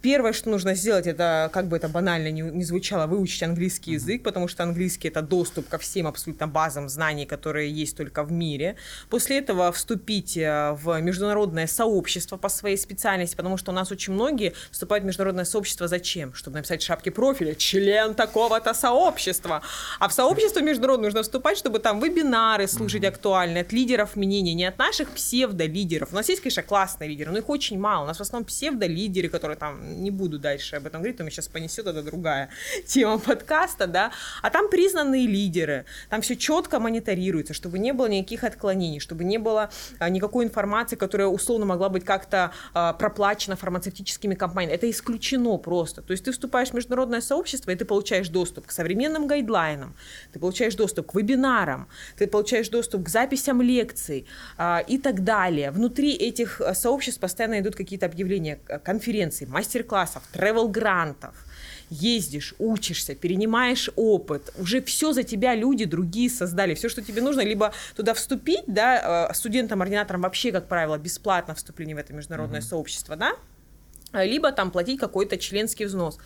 Первое, что нужно сделать, это, как бы это банально не, не звучало, выучить английский язык, потому что английский это доступ ко всем абсолютно базам знаний, которые есть только в мире. После этого вступить э, в международное сообщество по своей специальности, потому что у нас очень многие вступают в международное сообщество зачем? Чтобы написать в шапке профиля член такого-то сообщества. А в сообщество международное нужно вступать, чтобы там вебинары слушать актуальные от лидеров мнений, не от наших псевдолидеров. У нас есть, конечно, классные лидеры, но их очень мало. У нас в основном псевдолидеры, которые там, не буду дальше об этом говорить, то меня сейчас понесет, это другая тема подкаста, да. А там признанные лидеры, там все четко мониторируется, чтобы не было никаких отклонений, чтобы не было а, никакой информации, которая условно могла быть как-то а, проплачена фармацевтическими компаниями. Это исключено просто. То есть ты вступаешь в международное сообщество, и ты получаешь доступ к современным гайдлайнам, ты получаешь доступ к вебинарам, ты получаешь доступ к записям лекций а, и так далее. Внутри этих а, сообществ постоянно идут какие-то объявления а, конференций, мастер-классов, тревел-грантов ездишь, учишься, перенимаешь опыт, уже все за тебя люди другие создали, все, что тебе нужно, либо туда вступить, да, э, студентам-ординаторам вообще, как правило, бесплатно вступление в это международное сообщество, да, либо там платить какой-то членский взнос.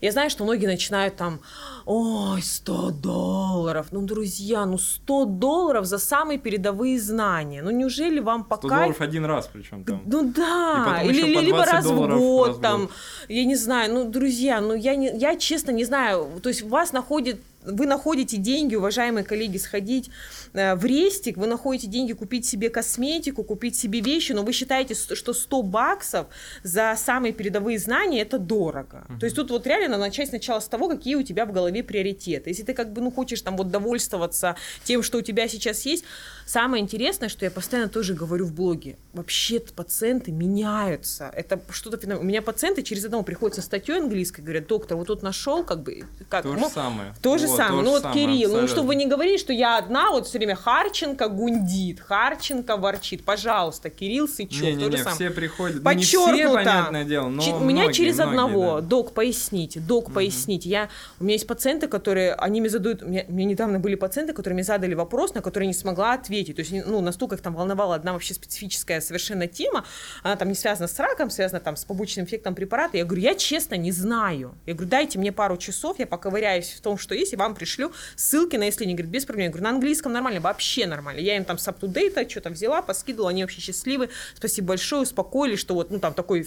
Я знаю, что многие начинают там, ой, 100 долларов. Ну, друзья, ну 100 долларов за самые передовые знания. Ну, неужели вам 100 пока... долларов один раз причем там. Ну да, или, либо 20 раз в год, раз в там, год. я не знаю, ну, друзья, ну, я, не, я честно не знаю, то есть вас находит, вы находите деньги, уважаемые коллеги, сходить э, в рестик, вы находите деньги купить себе косметику, купить себе вещи, но вы считаете, что 100 баксов за самые передовые знания это дорого. То есть тут вот реально надо начать сначала с того, какие у тебя в голове приоритеты. Если ты как бы, ну, хочешь там вот довольствоваться тем, что у тебя сейчас есть, самое интересное, что я постоянно тоже говорю в блоге, вообще пациенты меняются. Это что-то У меня пациенты через одного приходят со статьей английской, говорят, доктор, вот тут нашел, как бы, как, То же ну, самое. то же Вот, самое. то ну же вот, самое, Кирилл, ну абсолютно. чтобы вы не говорили, что я одна, вот все время Харченко гундит, Харченко ворчит. Пожалуйста, Кирилл Сычев, то Не-не-не, же самое. все приходят. Ну, не все, Подчеркнуто. понятное дело, но Чи- у меня многие, через многие, одного, да. док, поясните, док, поясните. Я, у меня есть пациенты, которые, они мне задают, у меня, у меня недавно были пациенты, которые мне задали вопрос, на который я не смогла ответить. То есть, ну, настолько их там волновала одна вообще специфическая совершенно тема, она там не связана с раком, связана там с побочным эффектом препарата. Я говорю, я честно не знаю. Я говорю, дайте мне пару часов, я поковыряюсь в том, что есть, и вам пришлю ссылки на исследование. Говорит, без проблем. Я говорю, на английском нормально, вообще нормально. Я им там с up что-то взяла, поскидывала, они вообще счастливы. Спасибо большое, успокоились, что вот, ну, там такой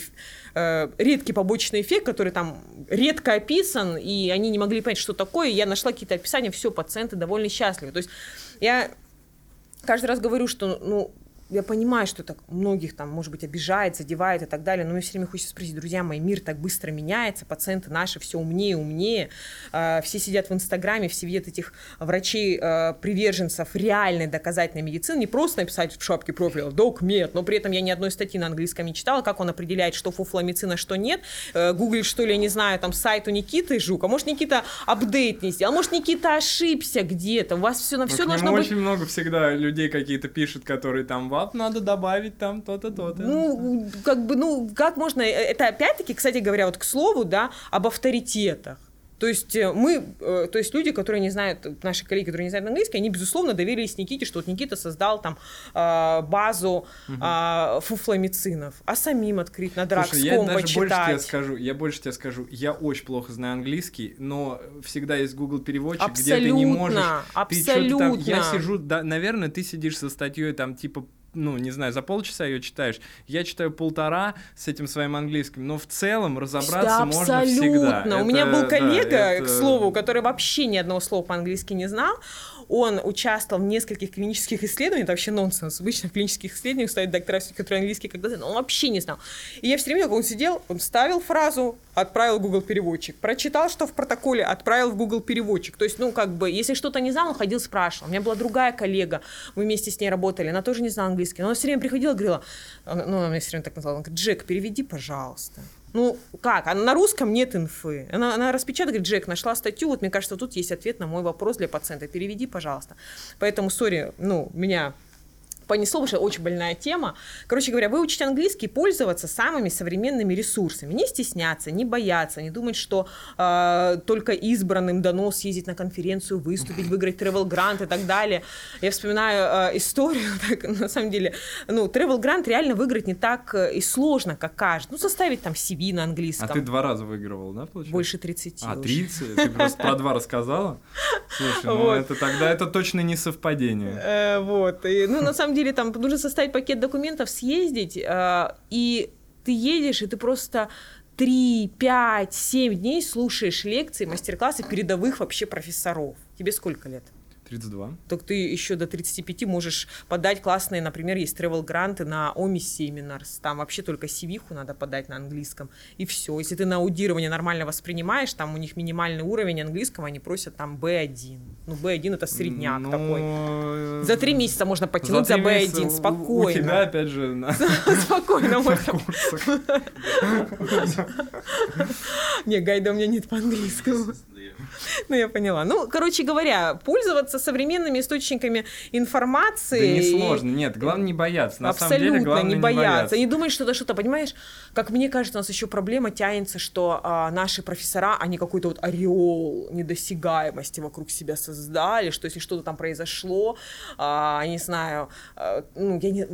э, редкий побочный эффект, который там редко описан, и они не могли понять, что такое. Я нашла какие-то описания, все, пациенты довольно счастливы. То есть я каждый раз говорю, что, ну, я понимаю, что так многих там, может быть, обижает, задевает и так далее, но мне все время хочется спросить, друзья мои, мир так быстро меняется, пациенты наши все умнее и умнее, э, все сидят в Инстаграме, все видят этих врачей-приверженцев реальной доказательной медицины, не просто написать в шапке профиля «док мед», но при этом я ни одной статьи на английском не читала, как он определяет, что фуфломицин, а что нет, Э, гуглит, что ли, я не знаю, там сайт у Никиты Жук, а может Никита апдейт не сделал, а может Никита ошибся где-то, у вас все на Ну, все к должно нему быть очень много всегда людей какие-то пишут, которые там, вот, надо добавить там то-то, то-то. Ну, как бы, ну, как можно... Это опять-таки, кстати говоря, вот к слову, да, об авторитетах. То есть э, мы, э, то есть люди, которые не знают, наши коллеги, которые не знают английский, они, безусловно, доверились Никите, что вот Никита создал там э, базу э, фуфломицинов, а самим открыть на Слушай, я даже больше тебе скажу, я больше тебе скажу, я очень плохо знаю английский, но всегда есть Google переводчик, где ты не можешь. Абсолютно, Ты там, я абсолютно. сижу, да, наверное, ты сидишь со статьей там типа ну, не знаю, за полчаса ее читаешь. Я читаю полтора с этим своим английским, но в целом разобраться Да, можно абсолютно. всегда. У меня Это- был да, коллега, это- к слову, который вообще ни одного слова по-английски не знал. Он участвовал в нескольких клинических исследованиях, это вообще нонсенс. Обычно в клинических исследованиях стоят доктора, которые английский когда но он вообще не знал. И я все время, как он сидел, он вставил фразу, отправил в Google переводчик, прочитал, что в протоколе, отправил в Google переводчик. То есть, ну, как бы, если что-то не знал, он ходил, спрашивал. У меня была другая коллега, мы вместе с ней работали, она тоже не знала английский, но она все время приходила говорила, ну, она мне все время так назвала, она говорит, Джек, переведи, пожалуйста. Ну, как? А на русском нет инфы. Она, она распечатала, говорит, Джек, нашла статью, вот мне кажется, тут есть ответ на мой вопрос для пациента. Переведи, пожалуйста. Поэтому, сори, ну, меня понесло, потому что очень больная тема. Короче говоря, выучить английский, пользоваться самыми современными ресурсами, не стесняться, не бояться, не думать, что э, только избранным дано съездить на конференцию, выступить, выиграть travel грант и так далее. Я вспоминаю э, историю, так, на самом деле, ну, travel грант реально выиграть не так э, и сложно, как кажется. Ну, составить там CV на А английском. ты два раза выигрывал, да, получается? Больше 30 А, уже. 30? Ты просто про два рассказала? Слушай, ну это тогда это точно не совпадение. Э, вот. Ну, на самом деле, там нужно составить пакет документов, съездить, э, и ты едешь, и ты просто 3, 5, 7 дней слушаешь лекции, мастер-классы передовых вообще профессоров. Тебе сколько лет? 32. Так ты еще до 35 можешь подать классные, например, есть travel гранты на OMI Seminars, там вообще только cv надо подать на английском, и все. Если ты на аудирование нормально воспринимаешь, там у них минимальный уровень английского, они просят там B1. Ну, B1 это средняк Ну, такой. э, За три месяца можно потянуть за, месяца B1, у- У тебя, спокойно. опять же, на Спокойно можно. Не, гайда у меня нет по-английскому. Ну, я поняла. Ну, короче говоря, пользоваться современными источниками информации. Да не и- сложно, нет, главное не бояться. На самом Абсолютно деле, главное не бояться. Не думать, что это что-то, понимаешь, как мне кажется, у нас еще проблема тянется, что а, наши профессора, они какой-то вот ореол недосягаемости вокруг себя создали, что если что-то там произошло, а, не знаю, а, ну, я не...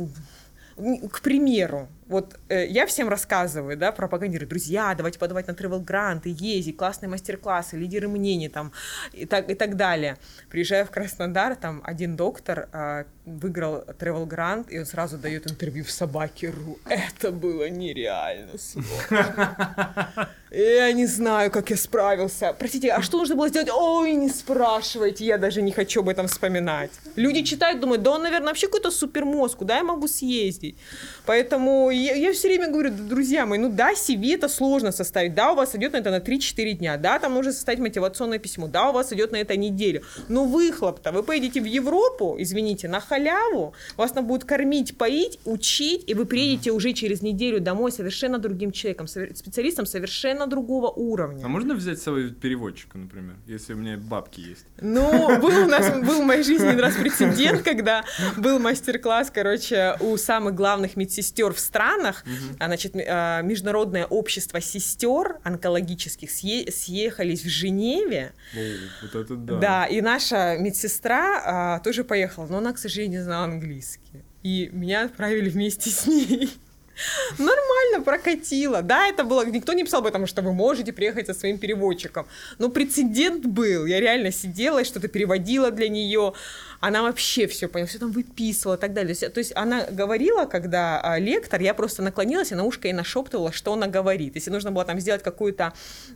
к примеру, вот э, я всем рассказываю, да, пропагандирую, друзья, давайте подавать на travel гранты, ездить, классные мастер-классы, лидеры мнений там и так, и так далее. Приезжаю в Краснодар, там один доктор э, выиграл travel грант, и он сразу дает интервью в Собаке.ру. Это было нереально сложно. Я не знаю, как я справился. Простите, а что нужно было сделать? Ой, не спрашивайте, я даже не хочу об этом вспоминать. Люди читают, думают, да он, наверное, вообще какой-то супермозг, куда я могу съездить? Поэтому я, я все время говорю, друзья мои, ну да, CV это сложно составить, да, у вас идет на это на 3-4 дня, да, там нужно составить мотивационное письмо, да, у вас идет на это неделю, но выхлоп-то, вы поедете в Европу, извините, на халяву, вас там будут кормить, поить, учить, и вы приедете уже через неделю домой совершенно другим человеком, специалистом совершенно другого уровня. А можно взять с собой переводчика, например, если у меня бабки есть? Ну, был у нас, был в моей жизни один раз прецедент, когда был мастер-класс, короче, у самых главных медсестер в стране, странах, угу. значит, а, международное общество сестер онкологических съе- съехались в Женеве. О, вот это да. Да, и наша медсестра а, тоже поехала, но она, к сожалению, не знала английский. И меня отправили вместе с ней. Нормально прокатило. Да, это было... Никто не писал об этом, что вы можете приехать со своим переводчиком. Но прецедент был. Я реально сидела и что-то переводила для нее она вообще все поняла, все там выписывала и так далее. То есть она говорила, когда а, лектор, я просто наклонилась и на ушко ей нашептывала, что она говорит. Если нужно было там сделать какое-то,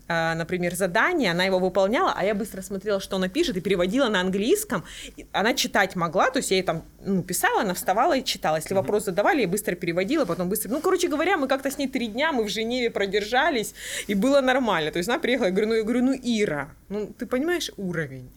а, например, задание, она его выполняла, а я быстро смотрела, что она пишет, и переводила на английском. Она читать могла, то есть я ей там ну, писала, она вставала и читала. Если вопрос задавали, я быстро переводила, потом быстро... Ну, короче говоря, мы как-то с ней три дня, мы в Женеве продержались, и было нормально. То есть она приехала, я говорю, ну, я говорю, ну, Ира, ну, ты понимаешь уровень?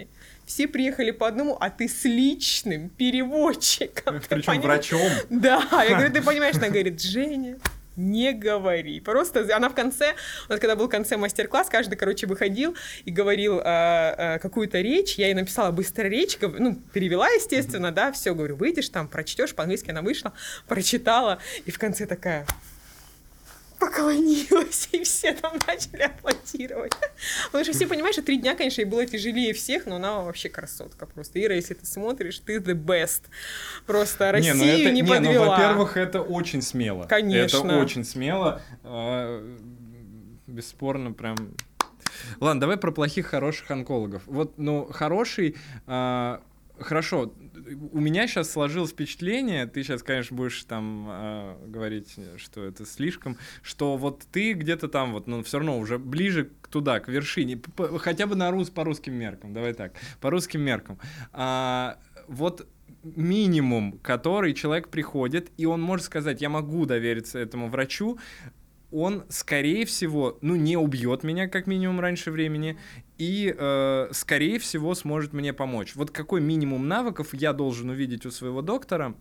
Все приехали по одному, а ты с личным переводчиком. Причем врачом. Да, я говорю, ты понимаешь, она говорит, Женя, не говори. Просто она в конце, вот когда был в конце мастер-класс, каждый, короче, выходил и говорил э, э, какую-то речь. Я ей написала быстро речь, ну, перевела, естественно, да, все, говорю, выйдешь там, прочтешь, по-английски она вышла, прочитала, и в конце такая, поклонилась, и все там начали аплодировать. Потому что все понимают, что три дня, конечно, и было тяжелее всех, но она вообще красотка просто. Ира, если ты смотришь, ты the best. Просто Россию не, ну это, не, не подвела. Ну, во-первых, это очень смело. Конечно. Это очень смело. А, бесспорно, прям Ладно, давай про плохих, хороших онкологов. Вот, ну, хороший, а, хорошо, у меня сейчас сложилось впечатление, ты сейчас, конечно, будешь там э, говорить, что это слишком, что вот ты где-то там вот, ну, все равно уже ближе туда, к вершине, хотя бы на рус, по русским меркам, давай так, по русским меркам. А, вот минимум, который человек приходит, и он может сказать, я могу довериться этому врачу, он, скорее всего, ну, не убьет меня, как минимум, раньше времени, и, э, скорее всего, сможет мне помочь. Вот какой минимум навыков я должен увидеть у своего доктора,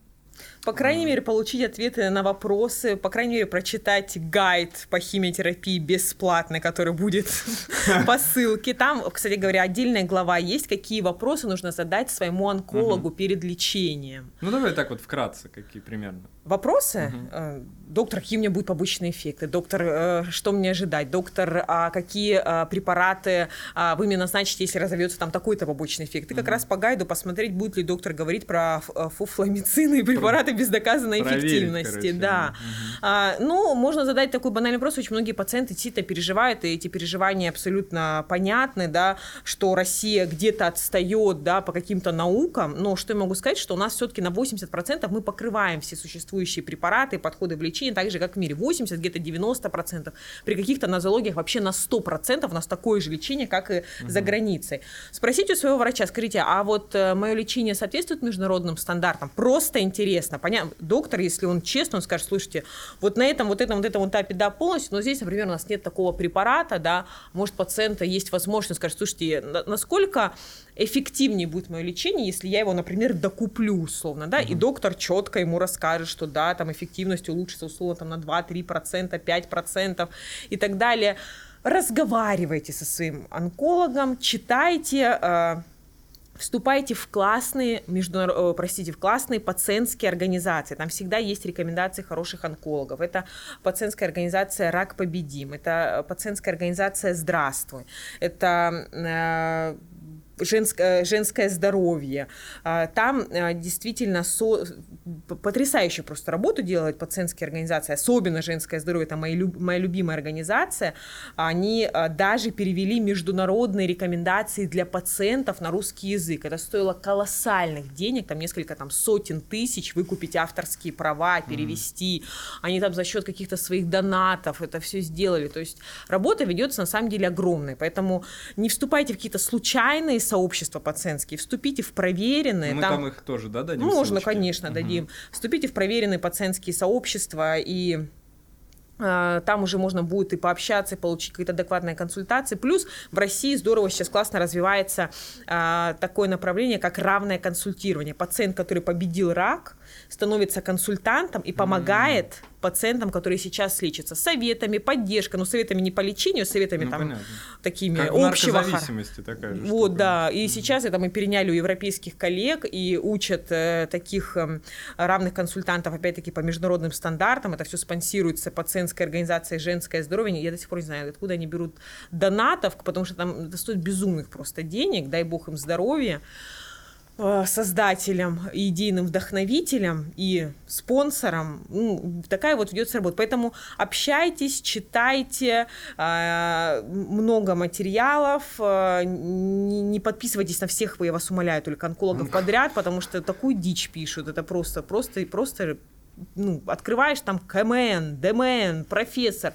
по крайней мере, получить ответы на вопросы, по крайней мере, прочитать гайд по химиотерапии бесплатный, который будет по ссылке. Там, кстати говоря, отдельная глава есть, какие вопросы нужно задать своему онкологу перед лечением. Ну, давай так вот вкратце, какие примерно. Вопросы? Угу. Доктор, какие у меня будут побочные эффекты? Доктор, э, что мне ожидать? Доктор, а какие а, препараты а, вы мне назначите, если разовьется там такой-то побочный эффект? И как раз по гайду посмотреть, будет ли доктор говорить про фуфламицины и препараты без доказанной Проверить, эффективности. Короче, да. Угу. А, ну, можно задать такой банальный вопрос. Очень многие пациенты действительно переживают, и эти переживания абсолютно понятны, да, что Россия где-то отстает, да, по каким-то наукам. Но что я могу сказать, что у нас все-таки на 80% мы покрываем все существующие препараты, подходы в лечении, так же, как в мире. 80, где-то 90%. При каких-то нозологиях вообще на 100% у нас такое же лечение, как и угу. за границей. Спросите у своего врача, скажите, а вот э, мое лечение соответствует международным стандартам? Просто интересно. Понятно, доктор, если он честно, он скажет, слушайте, вот на этом, вот этом, вот этом этапе, да, полностью, но здесь, например, у нас нет такого препарата, да, может, пациента есть возможность, скажет, слушайте, насколько эффективнее будет мое лечение, если я его, например, докуплю условно, да, угу. и доктор четко ему расскажет, что да, там эффективность улучшится условно там, на 2-3%, 5% и так далее. Разговаривайте со своим онкологом, читайте, э, вступайте в классные, международ... Э, простите, в классные пациентские организации. Там всегда есть рекомендации хороших онкологов. Это пациентская организация «Рак победим», это пациентская организация «Здравствуй», это э, женское, женское здоровье. А, там а, действительно со, потрясающую просто работу делают пациентские организации, особенно женское здоровье, это моя, моя любимая организация. Они а, даже перевели международные рекомендации для пациентов на русский язык. Это стоило колоссальных денег, там несколько там, сотен тысяч выкупить авторские права, перевести. Mm-hmm. Они там за счет каких-то своих донатов это все сделали. То есть работа ведется на самом деле огромная. Поэтому не вступайте в какие-то случайные сообщества пациентские, вступите в проверенные. Мы там, там их тоже, да, дадим? Можно, ссылочки? конечно, угу. дадим. Вступите в проверенные пациентские сообщества и а, там уже можно будет и пообщаться, и получить какие-то адекватные консультации. Плюс в России здорово сейчас классно развивается а, такое направление, как равное консультирование. Пациент, который победил рак, становится консультантом и помогает mm-hmm пациентам, которые сейчас лечатся, советами, поддержкой, ну, советами не по лечению, советами ну, там понятно. такими как общего... зависимости такая же Вот, штука. да, и mm-hmm. сейчас это мы переняли у европейских коллег и учат э, таких э, равных консультантов, опять-таки, по международным стандартам, это все спонсируется пациентской организацией «Женское здоровье», я до сих пор не знаю, откуда они берут донатов, потому что там это стоит безумных просто денег, дай бог им здоровья. Э, создателем, идейным вдохновителем и спонсором. Ну, такая вот ведется работа. Поэтому общайтесь, читайте э, много материалов, э, не подписывайтесь на всех, я вас умоляю, только онкологов подряд, потому что такую дичь пишут. Это просто, просто, просто ну, открываешь там КМН, ДМН, профессор,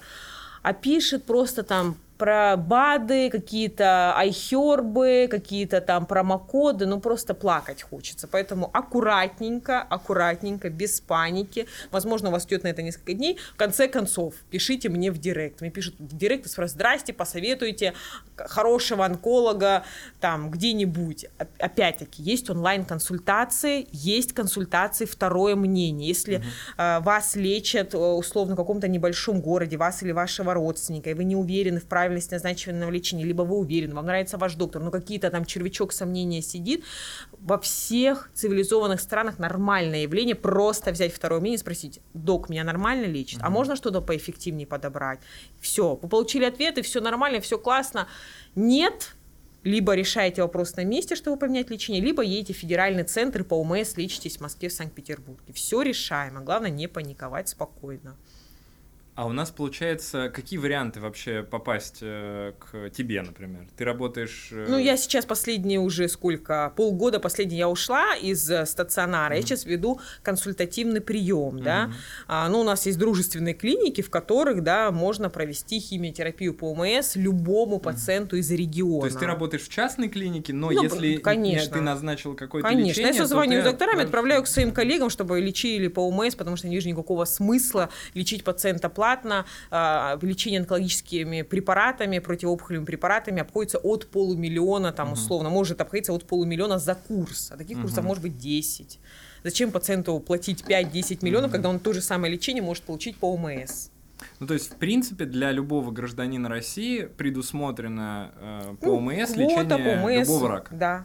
а пишет просто там про БАДы, какие-то айхербы, какие-то там промокоды, ну просто плакать хочется. Поэтому аккуратненько, аккуратненько, без паники. Возможно, у вас идет на это несколько дней. В конце концов, пишите мне в директ. Мне пишут в директ и спрашивают, здрасте, посоветуйте хорошего онколога там где-нибудь. Опять-таки, есть онлайн-консультации, есть консультации второе мнение. Если угу. э, вас лечат э, условно в каком-то небольшом городе, вас или вашего родственника, и вы не уверены в правильности правильность назначенного лечения, либо вы уверены, вам нравится ваш доктор, но какие-то там червячок сомнения сидит, во всех цивилизованных странах нормальное явление, просто взять второе мнение и спросить, док, меня нормально лечит, а можно что-то поэффективнее подобрать? Все, вы получили ответы, все нормально, все классно. Нет, либо решаете вопрос на месте, чтобы поменять лечение, либо едете в федеральный центр по ОМС, лечитесь в Москве, в Санкт-Петербурге. Все решаемо. Главное не паниковать спокойно. А у нас получается, какие варианты вообще попасть э, к тебе, например? Ты работаешь... Э... Ну, я сейчас последние уже сколько, полгода последний я ушла из э, стационара. Mm-hmm. Я сейчас веду консультативный прием, mm-hmm. да. А, ну, у нас есть дружественные клиники, в которых, да, можно провести химиотерапию по ОМС любому пациенту mm-hmm. из региона. То есть ты работаешь в частной клинике, но ну, если конечно. ты назначил какое-то конечно. лечение... Конечно, я созваниваюсь с докторами, отправляю к своим коллегам, чтобы лечили по ОМС, потому что не вижу никакого смысла лечить пациента платно бесплатно. А, лечение онкологическими препаратами, противоопухолевыми препаратами обходится от полумиллиона, там, условно, может обходиться от полумиллиона за курс. А таких курсов может быть 10. Зачем пациенту платить 5-10 миллионов, когда он то же самое лечение может получить по ОМС? Ну, то есть, в принципе, для любого гражданина России предусмотрено э, по ну, ОМС лечение по ОМС, любого рака. Да,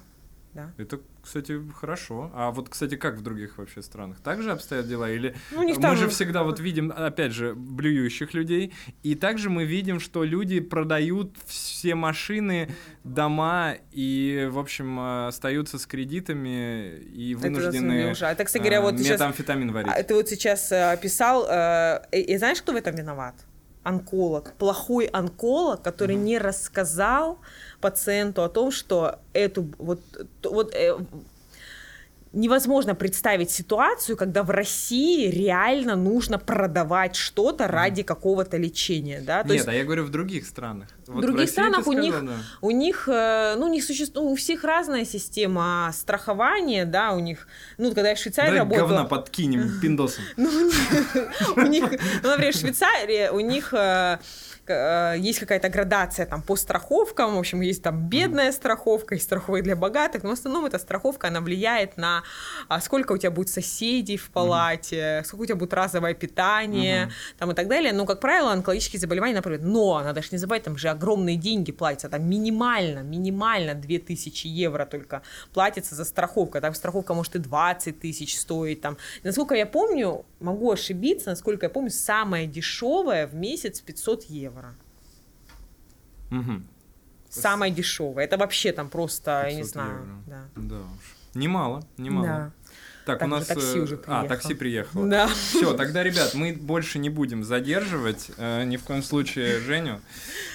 да. Это кстати, хорошо. А вот, кстати, как в других вообще странах? Также обстоят дела? Или ну, мы там... же всегда вот видим, опять же, блюющих людей, и также мы видим, что люди продают все машины, дома, и, в общем, остаются с кредитами и вынуждены это, это кстати говоря, вот метамфетамин сейчас, варить. Ты вот сейчас э, описал, э, и знаешь, кто в этом виноват? Онколог. Плохой онколог, который mm-hmm. не рассказал пациенту о том, что эту вот, вот э, невозможно представить ситуацию, когда в России реально нужно продавать что-то ради какого-то лечения, да? То Нет, есть... а я говорю в других странах. Вот в других в странах у них, у них, э, ну, них существует, у всех разная система страхования, да, у них, ну, когда я в Швейцарии Давай работала... говна подкинем пиндосом. Ну, у них, ну, например, в Швейцарии у них Э, есть какая-то градация там по страховкам, в общем, есть там бедная страховка, есть страховая для богатых, но в основном эта страховка, она влияет на а, сколько у тебя будет соседей в палате, mm-hmm. сколько у тебя будет разовое питание, mm-hmm. там и так далее. Но, как правило, онкологические заболевания, например, но, надо же не забывать, там же огромные деньги платятся, там минимально, минимально 2000 евро только платится за страховку, там страховка может и 20 тысяч стоить, там. И, насколько я помню, могу ошибиться, насколько я помню, самая дешевая в месяц 500 евро евро. Угу. Самое дешевое. Это вообще там просто, я не 500 знаю. евро. Да. Да уж. Немало, немало. Да. Так, Так, у нас... такси э, уже А, приехало. такси приехало. Да. Все, тогда, ребят, мы больше не будем задерживать э, ни в коем случае Женю.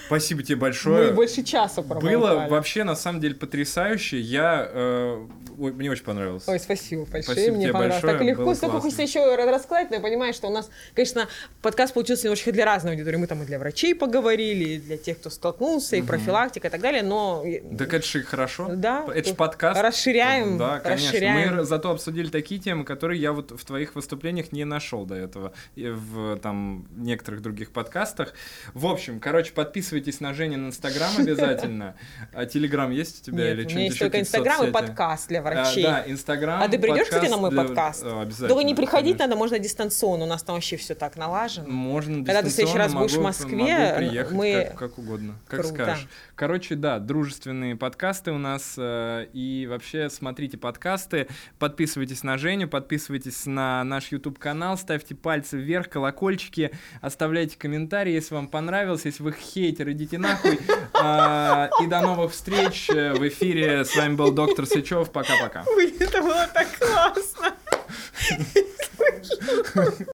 Спасибо тебе большое. Мы больше часа Было проболтали. вообще на самом деле потрясающе. Я э, ой, мне очень понравилось. Ой, спасибо большое, Спасибо мне тебе понравилось. большое, так легко, было столько хочется еще рассказать, но я понимаю, что у нас, конечно, подкаст получился немножко для разной аудитории. Мы там и для врачей поговорили, и для тех, кто столкнулся, и профилактика и так далее, но... Так это же хорошо. Да. Это же подкаст. Расширяем, Да, конечно. расширяем. Мы зато обсудили такие темы, которые я вот в твоих выступлениях не нашел до этого. В там некоторых других подкастах. В общем, короче, подписывайтесь на Женю на Инстаграм обязательно. А Телеграм есть у тебя Нет, или у меня есть еще? только Инстаграм и подкаст для А, врачей. да, Инстаграм. А ты придешь, кстати, на мой для- подкаст? А, Обязательно. Только не приходить конечно. надо, можно дистанционно. У нас там вообще все так налажено. Можно Когда ты в следующий раз будешь в могу- Москве, могу приехать мы- как, как угодно, как Круто. скажешь. Короче, да, дружественные подкасты у нас. э, и вообще смотрите подкасты, подписывайтесь на Женю, подписывайтесь на наш YouTube-канал, ставьте пальцы вверх, колокольчики, оставляйте комментарии, если вам понравилось. Если вы хейтер, идите нахуй. А, И до новых встреч э, в эфире. С вами был доктор Сычев. Пока-пока. Это было так классно.